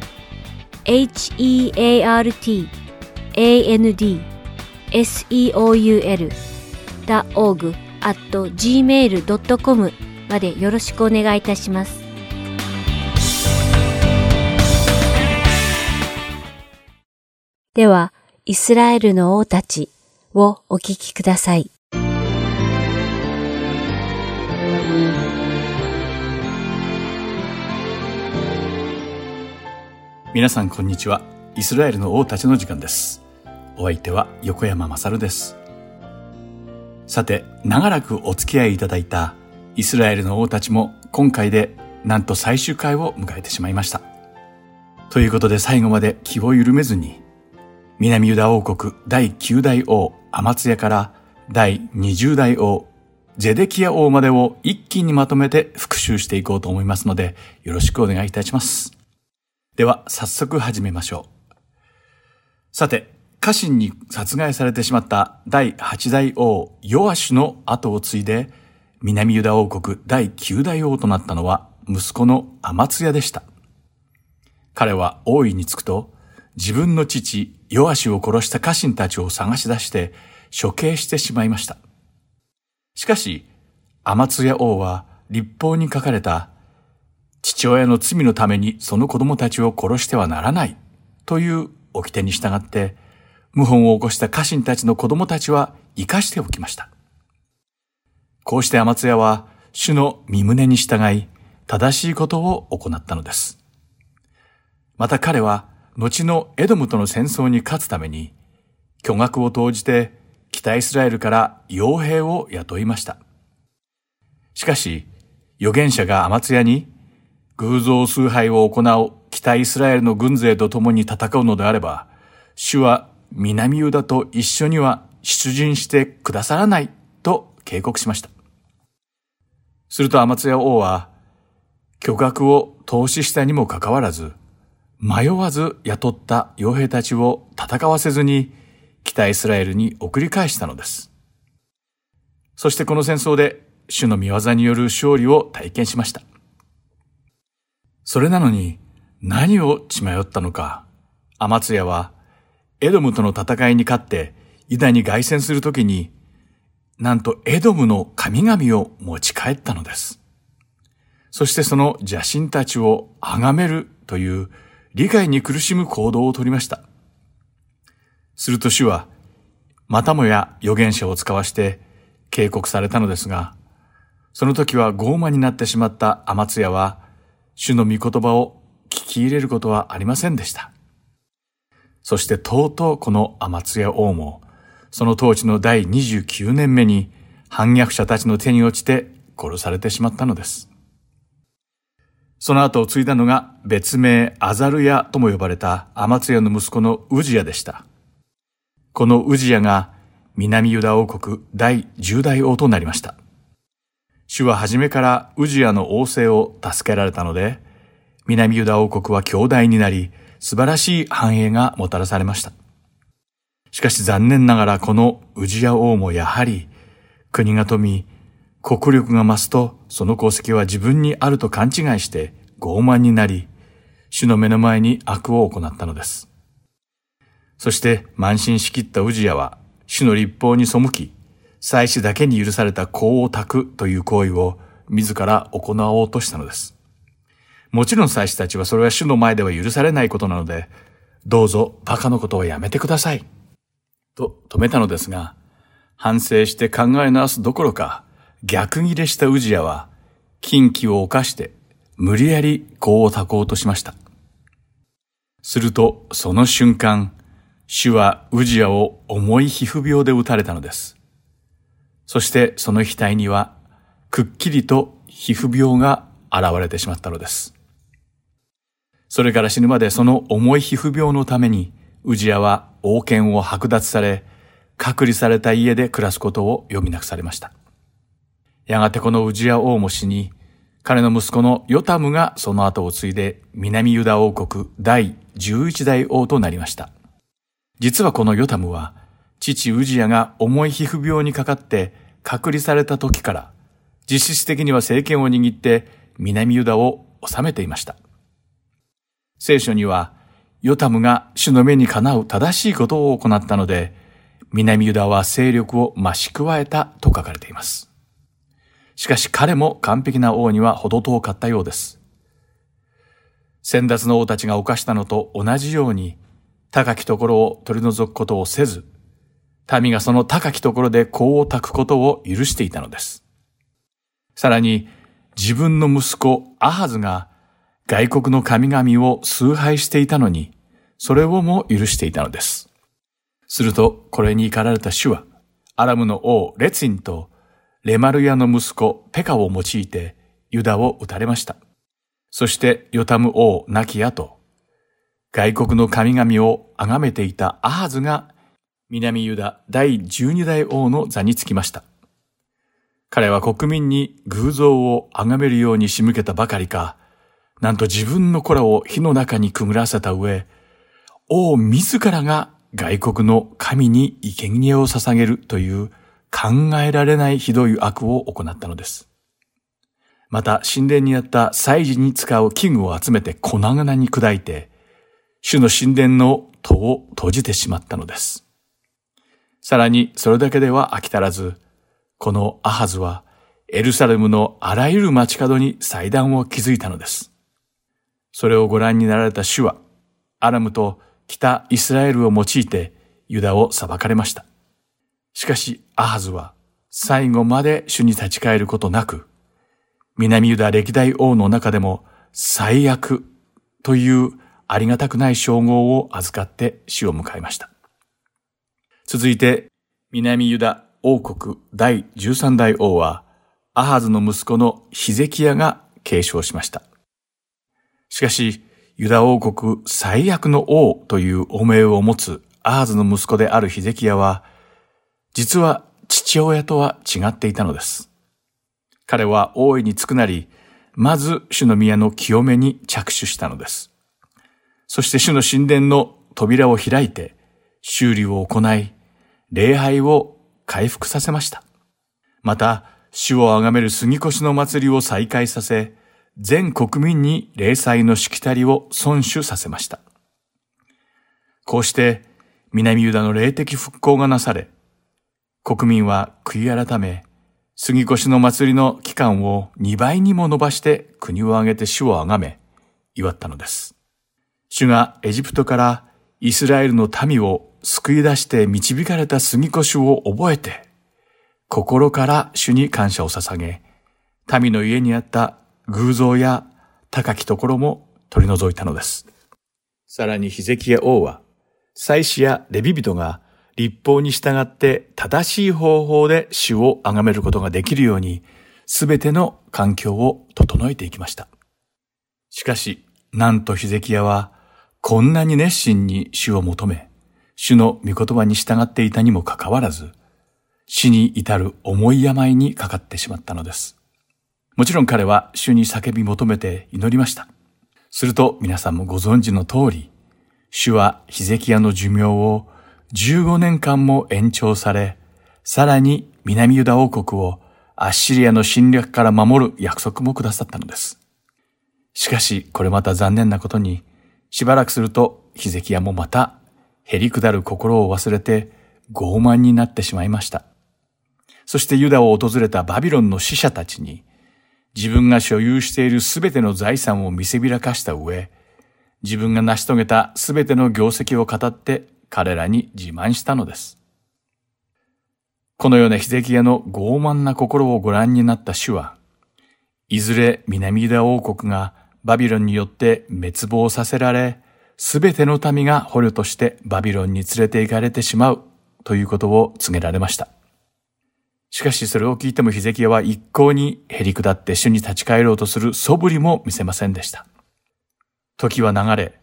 heartandseoul.org at gmail.com までよろしくお願いいたします。では、イスラエルの王たちをお聞きください。皆さんこんにちはイスラエルの王たちの時間ですお相手は横山まさるですさて、長らくお付き合いいただいたイスラエルの王たちも今回でなんと最終回を迎えてしまいました。ということで最後まで気を緩めずに、南ユダ王国第9代王アマツヤから第20代王ゼデキヤ王までを一気にまとめて復習していこうと思いますので、よろしくお願いいたします。では、早速始めましょう。さて、家臣に殺害されてしまった第8代王ヨアシュの後を継いで、南ユダ王国第9代王となったのは息子のアマツヤでした。彼は王位につくと、自分の父ヨアシを殺した家臣たちを探し出して処刑してしまいました。しかし、アマツヤ王は立法に書かれた父親の罪のためにその子供たちを殺してはならないという掟に従って謀反を起こした家臣たちの子供たちは生かしておきました。こうしてアマツヤは主の身胸に従い正しいことを行ったのです。また彼は後のエドムとの戦争に勝つために巨額を投じて北イスラエルから傭兵を雇いました。しかし、預言者がアマツヤに偶像崇拝を行う北イスラエルの軍勢と共に戦うのであれば、主は南ユダと一緒には出陣してくださらないと警告しました。するとアマツヤ王は、巨額を投資したにもかかわらず、迷わず雇った傭兵たちを戦わせずに北イスラエルに送り返したのです。そしてこの戦争で主の見業による勝利を体験しました。それなのに何を血迷ったのか、アマツヤはエドムとの戦いに勝ってユダに凱旋するときに、なんとエドムの神々を持ち帰ったのです。そしてその邪神たちを崇めるという理解に苦しむ行動をとりました。すると主は、またもや預言者を使わして警告されたのですが、その時は傲慢になってしまったアマツヤは、主の御言葉を聞き入れることはありませんでした。そしてとうとうこのアマツヤ王も、その統治の第29年目に反逆者たちの手に落ちて殺されてしまったのです。その後を継いだのが別名アザルヤとも呼ばれたアマツヤの息子のウジヤでした。このウジヤが南ユダ王国第10代王となりました。主は初めからウジヤの王政を助けられたので、南ユダ王国は強大になり、素晴らしい繁栄がもたらされました。しかし残念ながらこのウジヤ王もやはり国が富み、国力が増すとその功績は自分にあると勘違いして傲慢になり、主の目の前に悪を行ったのです。そして慢心しきったウジヤは主の立法に背き、祭司だけに許された功を焚くという行為を自ら行おうとしたのです。もちろん祭司たちはそれは主の前では許されないことなので、どうぞ馬鹿のことをやめてください。と止めたのですが、反省して考え直すどころか、逆ギレしたウジヤは、禁忌を犯して、無理やり功を焚こうとしました。すると、その瞬間、主はウジヤを重い皮膚病で撃たれたのです。そしてその額には、くっきりと皮膚病が現れてしまったのです。それから死ぬまでその重い皮膚病のために、ウジヤは王権を剥奪され、隔離された家で暮らすことを余儀なくされました。やがてこのウジヤ王も死に、彼の息子のヨタムがその後を継いで南ユダ王国第11代王となりました。実はこのヨタムは、父ウジヤが重い皮膚病にかかって隔離された時から、実質的には政権を握って南ユダを治めていました。聖書には、ヨタムが主の目にかなう正しいことを行ったので、南ユダは勢力を増し加えたと書かれています。しかし彼も完璧な王には程遠かったようです。先達の王たちが犯したのと同じように、高きところを取り除くことをせず、民がその高きところで功を焚くことを許していたのです。さらに、自分の息子アハズが外国の神々を崇拝していたのに、それをも許していたのです。すると、これに怒られた主は、アラムの王レツィンとレマルヤの息子ペカを用いてユダを撃たれました。そしてヨタム王亡き後、外国の神々を崇めていたアハズが南ユダ第12代王の座につきました。彼は国民に偶像を崇めるように仕向けたばかりか、なんと自分の子らを火の中にくぐらせた上、王自らが外国の神に生贄を捧げるという考えられないひどい悪を行ったのです。また、神殿にあった祭事に使う器具を集めて粉々に砕いて、主の神殿の戸を閉じてしまったのです。さらに、それだけでは飽き足らず、このアハズは、エルサレムのあらゆる街角に祭壇を築いたのです。それをご覧になられた主は、アラムと北イスラエルを用いてユダを裁かれました。しかし、アハズは最後まで主に立ち返ることなく、南ユダ歴代王の中でも最悪というありがたくない称号を預かって死を迎えました。続いて、南ユダ王国第13代王は、アハズの息子のヒゼキヤが継承しました。しかし、ユダ王国最悪の王という汚名を持つアハズの息子であるヒゼキヤは、実は父親とは違っていたのです。彼は大いにつくなり、まず主の宮の清めに着手したのです。そして主の神殿の扉を開いて、修理を行い、礼拝を回復させました。また、主を崇める杉越の祭りを再開させ、全国民に礼祭のしきたりを尊守させました。こうして、南ユダの霊的復興がなされ、国民は悔い改め、杉越の祭りの期間を2倍にも伸ばして国を挙げて主を崇め、祝ったのです。主がエジプトからイスラエルの民を救い出して導かれた杉越を覚えて、心から主に感謝を捧げ、民の家にあった偶像や高きところも取り除いたのです。さらにヒゼキヤ王は、祭司やレビ人が立法に従って正しい方法で主を崇めることができるように、すべての環境を整えていきました。しかし、なんとヒゼキヤは、こんなに熱心に主を求め、主の御言葉に従っていたにもかかわらず、死に至る重い病にかかってしまったのです。もちろん彼は主に叫び求めて祈りました。すると皆さんもご存知の通り、主はヒゼキヤの寿命を15年間も延長され、さらに南ユダ王国をアッシリアの侵略から守る約束もくださったのです。しかし、これまた残念なことに、しばらくするとヒゼキヤもまた、減り下る心を忘れて傲慢になってしまいました。そしてユダを訪れたバビロンの死者たちに、自分が所有しているすべての財産を見せびらかした上、自分が成し遂げたすべての業績を語って彼らに自慢したのです。このようなヒゼキヤの傲慢な心をご覧になった主は、いずれ南ユダ王国がバビロンによって滅亡させられ、すべての民が捕虜としてバビロンに連れて行かれてしまうということを告げられました。しかしそれを聞いてもヒゼキヤは一向に減り下って主に立ち返ろうとする素振りも見せませんでした。時は流れ、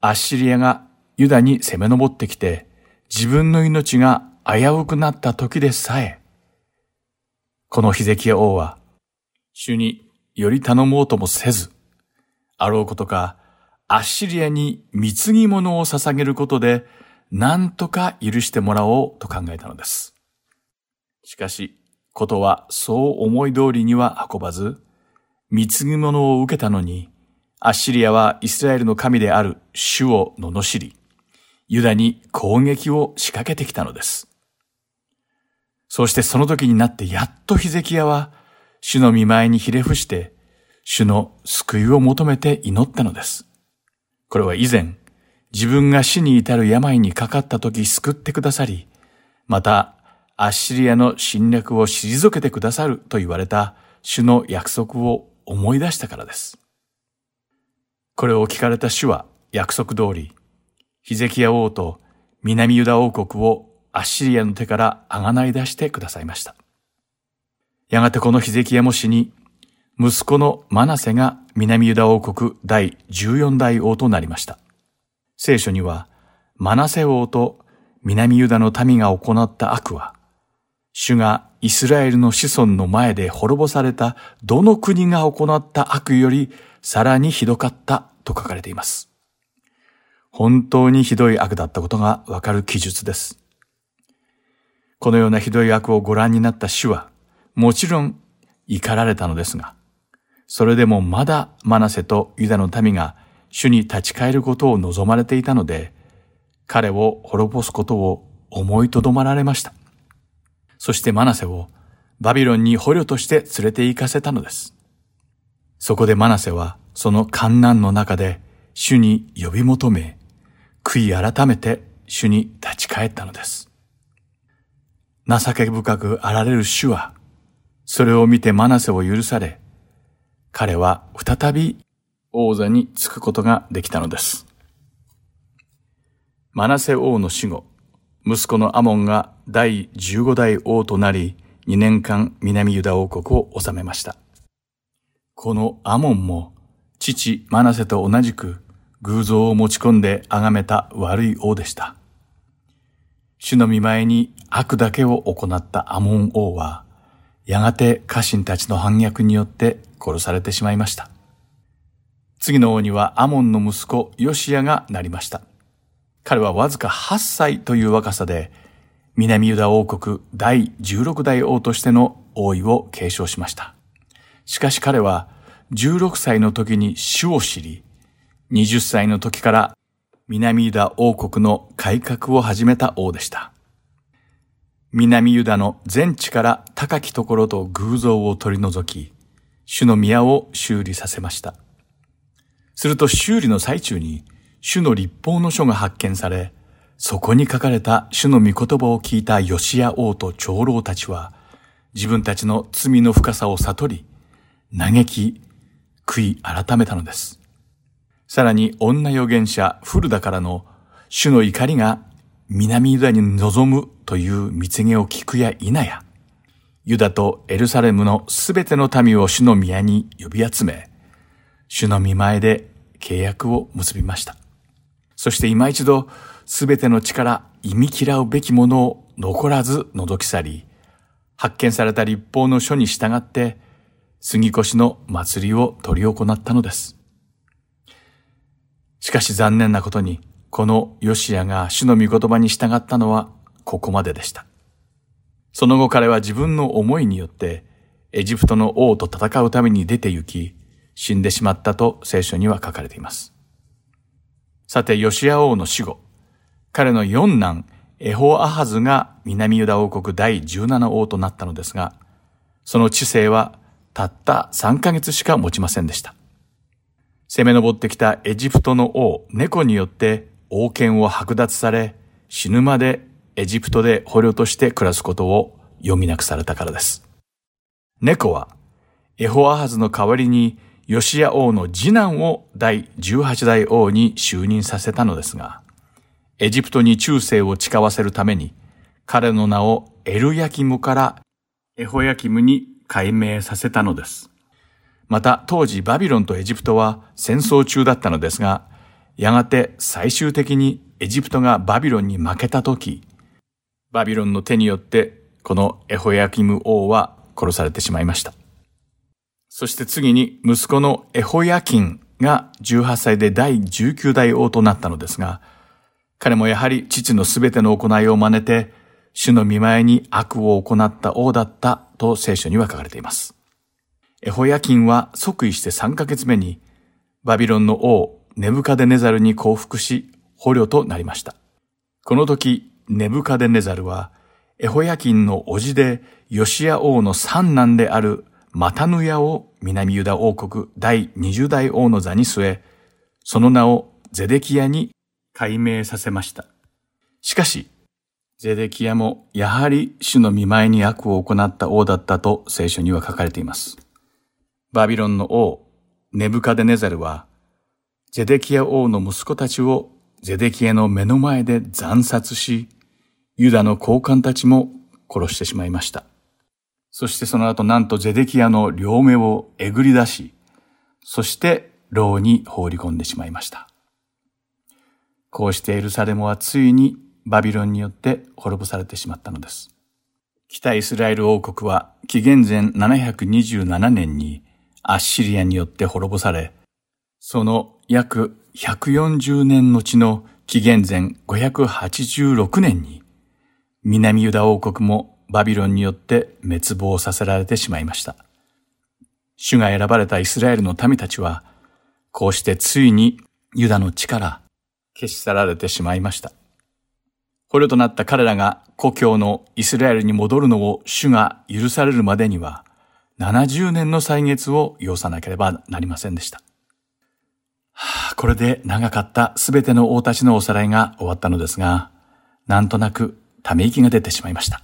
アッシリアがユダに攻め上ってきて、自分の命が危うくなった時でさえ、このヒゼキヤ王は、主により頼もうともせず、あろうことか、アッシリアに貢ぎ物を捧げることで、何とか許してもらおうと考えたのです。しかし、ことはそう思い通りには運ばず、貢ぎ物を受けたのに、アッシリアはイスラエルの神である主を罵り、ユダに攻撃を仕掛けてきたのです。そしてその時になってやっとヒゼキヤは、主の見舞いにひれ伏して、主の救いを求めて祈ったのです。これは以前、自分が死に至る病にかかった時救ってくださり、また、アッシリアの侵略を退けてくださると言われた主の約束を思い出したからです。これを聞かれた主は約束通り、ヒゼキヤ王と南ユダ王国をアッシリアの手からあがない出してくださいました。やがてこのヒゼキヤも死に、息子のマナセが南ユダ王国第14代王となりました。聖書には、マナセ王と南ユダの民が行った悪は、主がイスラエルの子孫の前で滅ぼされたどの国が行った悪よりさらにひどかったと書かれています。本当にひどい悪だったことがわかる記述です。このようなひどい悪をご覧になった主は、もちろん怒られたのですが、それでもまだマナセとユダの民が主に立ち返ることを望まれていたので、彼を滅ぼすことを思いとどまられました。そしてマナセをバビロンに捕虜として連れて行かせたのです。そこでマナセはその観難の中で主に呼び求め、悔い改めて主に立ち返ったのです。情け深くあられる主は、それを見てマナセを許され、彼は再び王座につくことができたのです。マナセ王の死後、息子のアモンが第15代王となり、2年間南ユダ王国を治めました。このアモンも、父マナセと同じく偶像を持ち込んで崇めた悪い王でした。主の見前に悪だけを行ったアモン王は、やがて家臣たちの反逆によって殺されてしまいました。次の王にはアモンの息子ヨシアがなりました。彼はわずか8歳という若さで、南ユダ王国第16代王としての王位を継承しました。しかし彼は16歳の時に主を知り、20歳の時から南ユダ王国の改革を始めた王でした。南ユダの全地から高きところと偶像を取り除き、主の宮を修理させました。すると修理の最中に、主の立法の書が発見され、そこに書かれた主の御言葉を聞いたヨシア王と長老たちは、自分たちの罪の深さを悟り、嘆き、悔い改めたのです。さらに女預言者フルダからの主の怒りが南ユダに臨むという蜜毛を聞くや否や、ユダとエルサレムのすべての民を主の宮に呼び集め、主の見前で契約を結びました。そして今一度すべての力、忌み嫌うべきものを残らず覗き去り、発見された立法の書に従って、杉越の祭りを執り行ったのです。しかし残念なことに、このヨシアが主の御言葉に従ったのはここまででした。その後彼は自分の思いによってエジプトの王と戦うために出て行き、死んでしまったと聖書には書かれています。さて、ヨシア王の死後、彼の四男エホアハズが南ユダ王国第17王となったのですが、その知性はたった3ヶ月しか持ちませんでした。攻め上ってきたエジプトの王、猫によって王権を剥奪され、死ぬまでエジプトで捕虜として暮らすことを余儀なくされたからです。猫は、エホアハズの代わりに、ヨシア王の次男を第18代王に就任させたのですが、エジプトに忠誠を誓わせるために、彼の名をエルヤキムからエホヤキムに改名させたのです。また当時バビロンとエジプトは戦争中だったのですが、やがて最終的にエジプトがバビロンに負けた時、バビロンの手によってこのエホヤキム王は殺されてしまいました。そして次に息子のエホヤキンが18歳で第19代王となったのですが、彼もやはり父のすべての行いを真似て、主の見前に悪を行った王だったと聖書には書かれています。エホヤキンは即位して3ヶ月目に、バビロンの王、ネブカデネザルに降伏し、捕虜となりました。この時、ネブカデネザルは、エホヤキンの叔父で、ヨシア王の三男であるマタヌヤを南ユダ王国第20代王の座に据え、その名をゼデキヤに改名させました。しかし、ゼデキヤもやはり主の見前に悪を行った王だったと聖書には書かれています。バビロンの王、ネブカデネザルは、ゼデキヤ王の息子たちをゼデキヤの目の前で惨殺し、ユダの高官たちも殺してしまいました。そしてその後なんとゼデキアの両目をえぐり出し、そして牢に放り込んでしまいました。こうしてエルサレムはついにバビロンによって滅ぼされてしまったのです。北イスラエル王国は紀元前727年にアッシリアによって滅ぼされ、その約140年後の紀元前586年に南ユダ王国もバビロンによって滅亡させられてしまいました。主が選ばれたイスラエルの民たちは、こうしてついにユダの地から消し去られてしまいました。捕虜となった彼らが故郷のイスラエルに戻るのを主が許されるまでには、70年の歳月を要さなければなりませんでした。これで長かったすべての王たちのおさらいが終わったのですが、なんとなくため息が出てしまいました。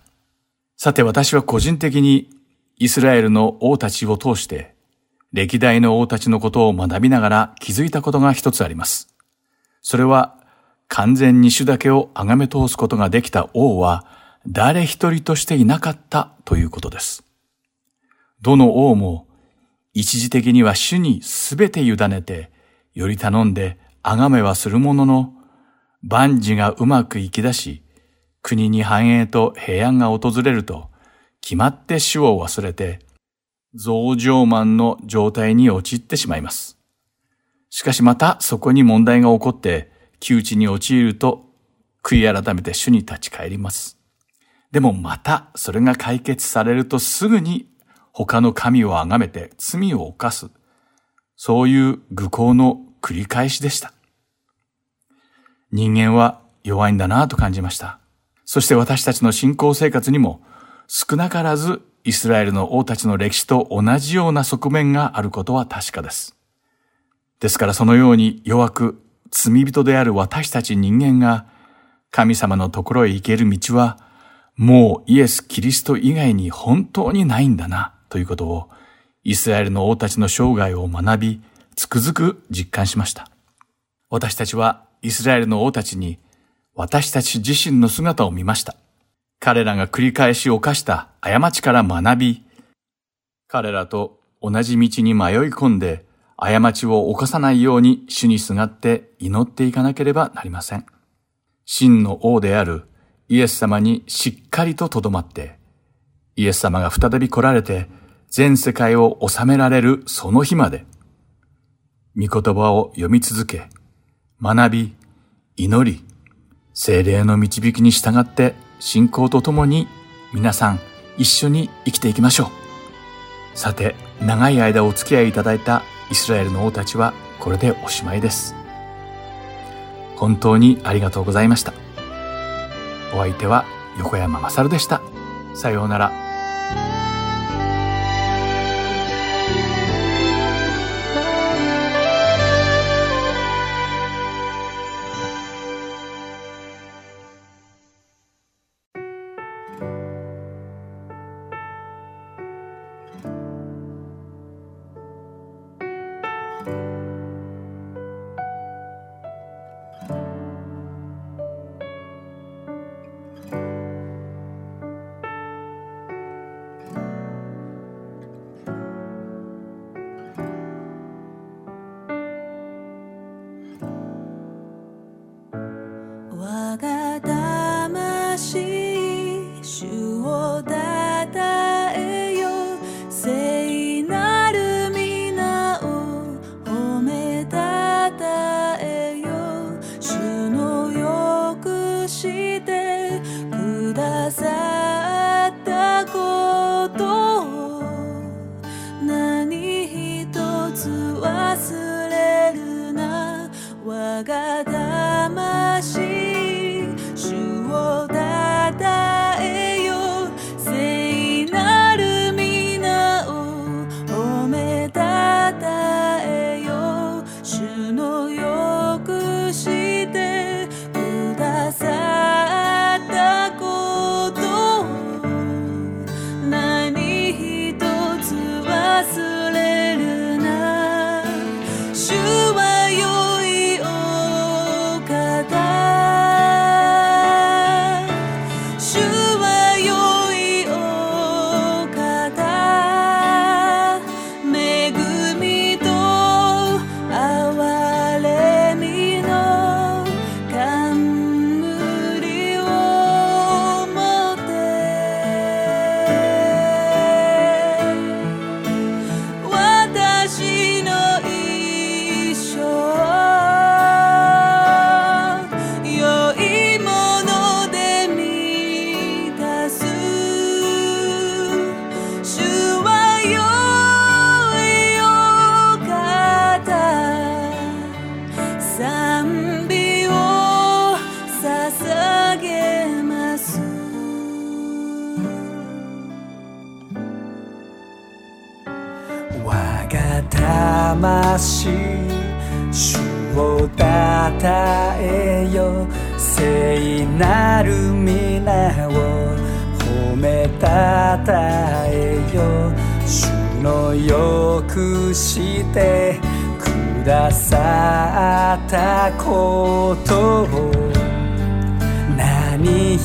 さて私は個人的にイスラエルの王たちを通して歴代の王たちのことを学びながら気づいたことが一つあります。それは完全に主だけを崇め通すことができた王は誰一人としていなかったということです。どの王も一時的には主にすべて委ねてより頼んで崇めはするものの万事がうまくいき出し国に繁栄と平安が訪れると決まって主を忘れて増上慢の状態に陥ってしまいます。しかしまたそこに問題が起こって窮地に陥ると悔い改めて主に立ち返ります。でもまたそれが解決されるとすぐに他の神を崇めて罪を犯す。そういう愚行の繰り返しでした。人間は弱いんだなと感じました。そして私たちの信仰生活にも少なからずイスラエルの王たちの歴史と同じような側面があることは確かです。ですからそのように弱く罪人である私たち人間が神様のところへ行ける道はもうイエス・キリスト以外に本当にないんだなということをイスラエルの王たちの生涯を学びつくづく実感しました。私たちはイスラエルの王たちに私たち自身の姿を見ました。彼らが繰り返し犯した過ちから学び、彼らと同じ道に迷い込んで過ちを犯さないように主にすがって祈っていかなければなりません。真の王であるイエス様にしっかりととどまって、イエス様が再び来られて全世界を治められるその日まで、御言葉を読み続け、学び、祈り、精霊の導きに従って信仰とともに皆さん一緒に生きていきましょう。さて、長い間お付き合いいただいたイスラエルの王たちはこれでおしまいです。本当にありがとうございました。お相手は横山まさるでした。さようなら。し主をたたえよ。聖なる皆を褒めたたえよ。主のよくしてくださったことを。何一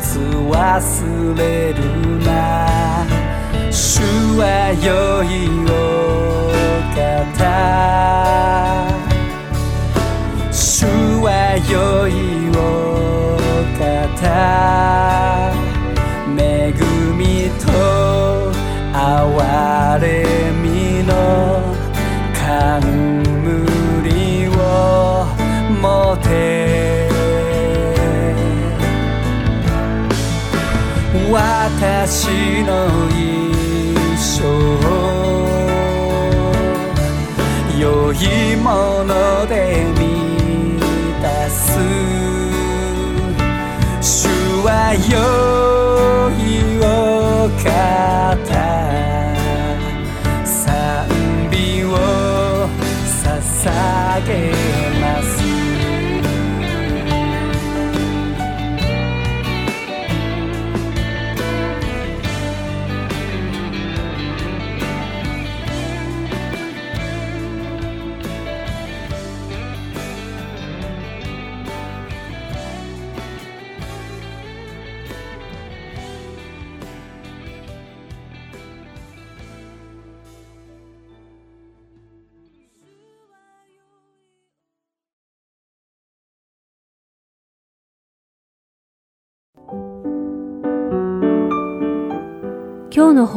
つ忘れるな。主は良いお方主は良いお方恵みと憐れみの冠を持て私の良いもので満たす主はよ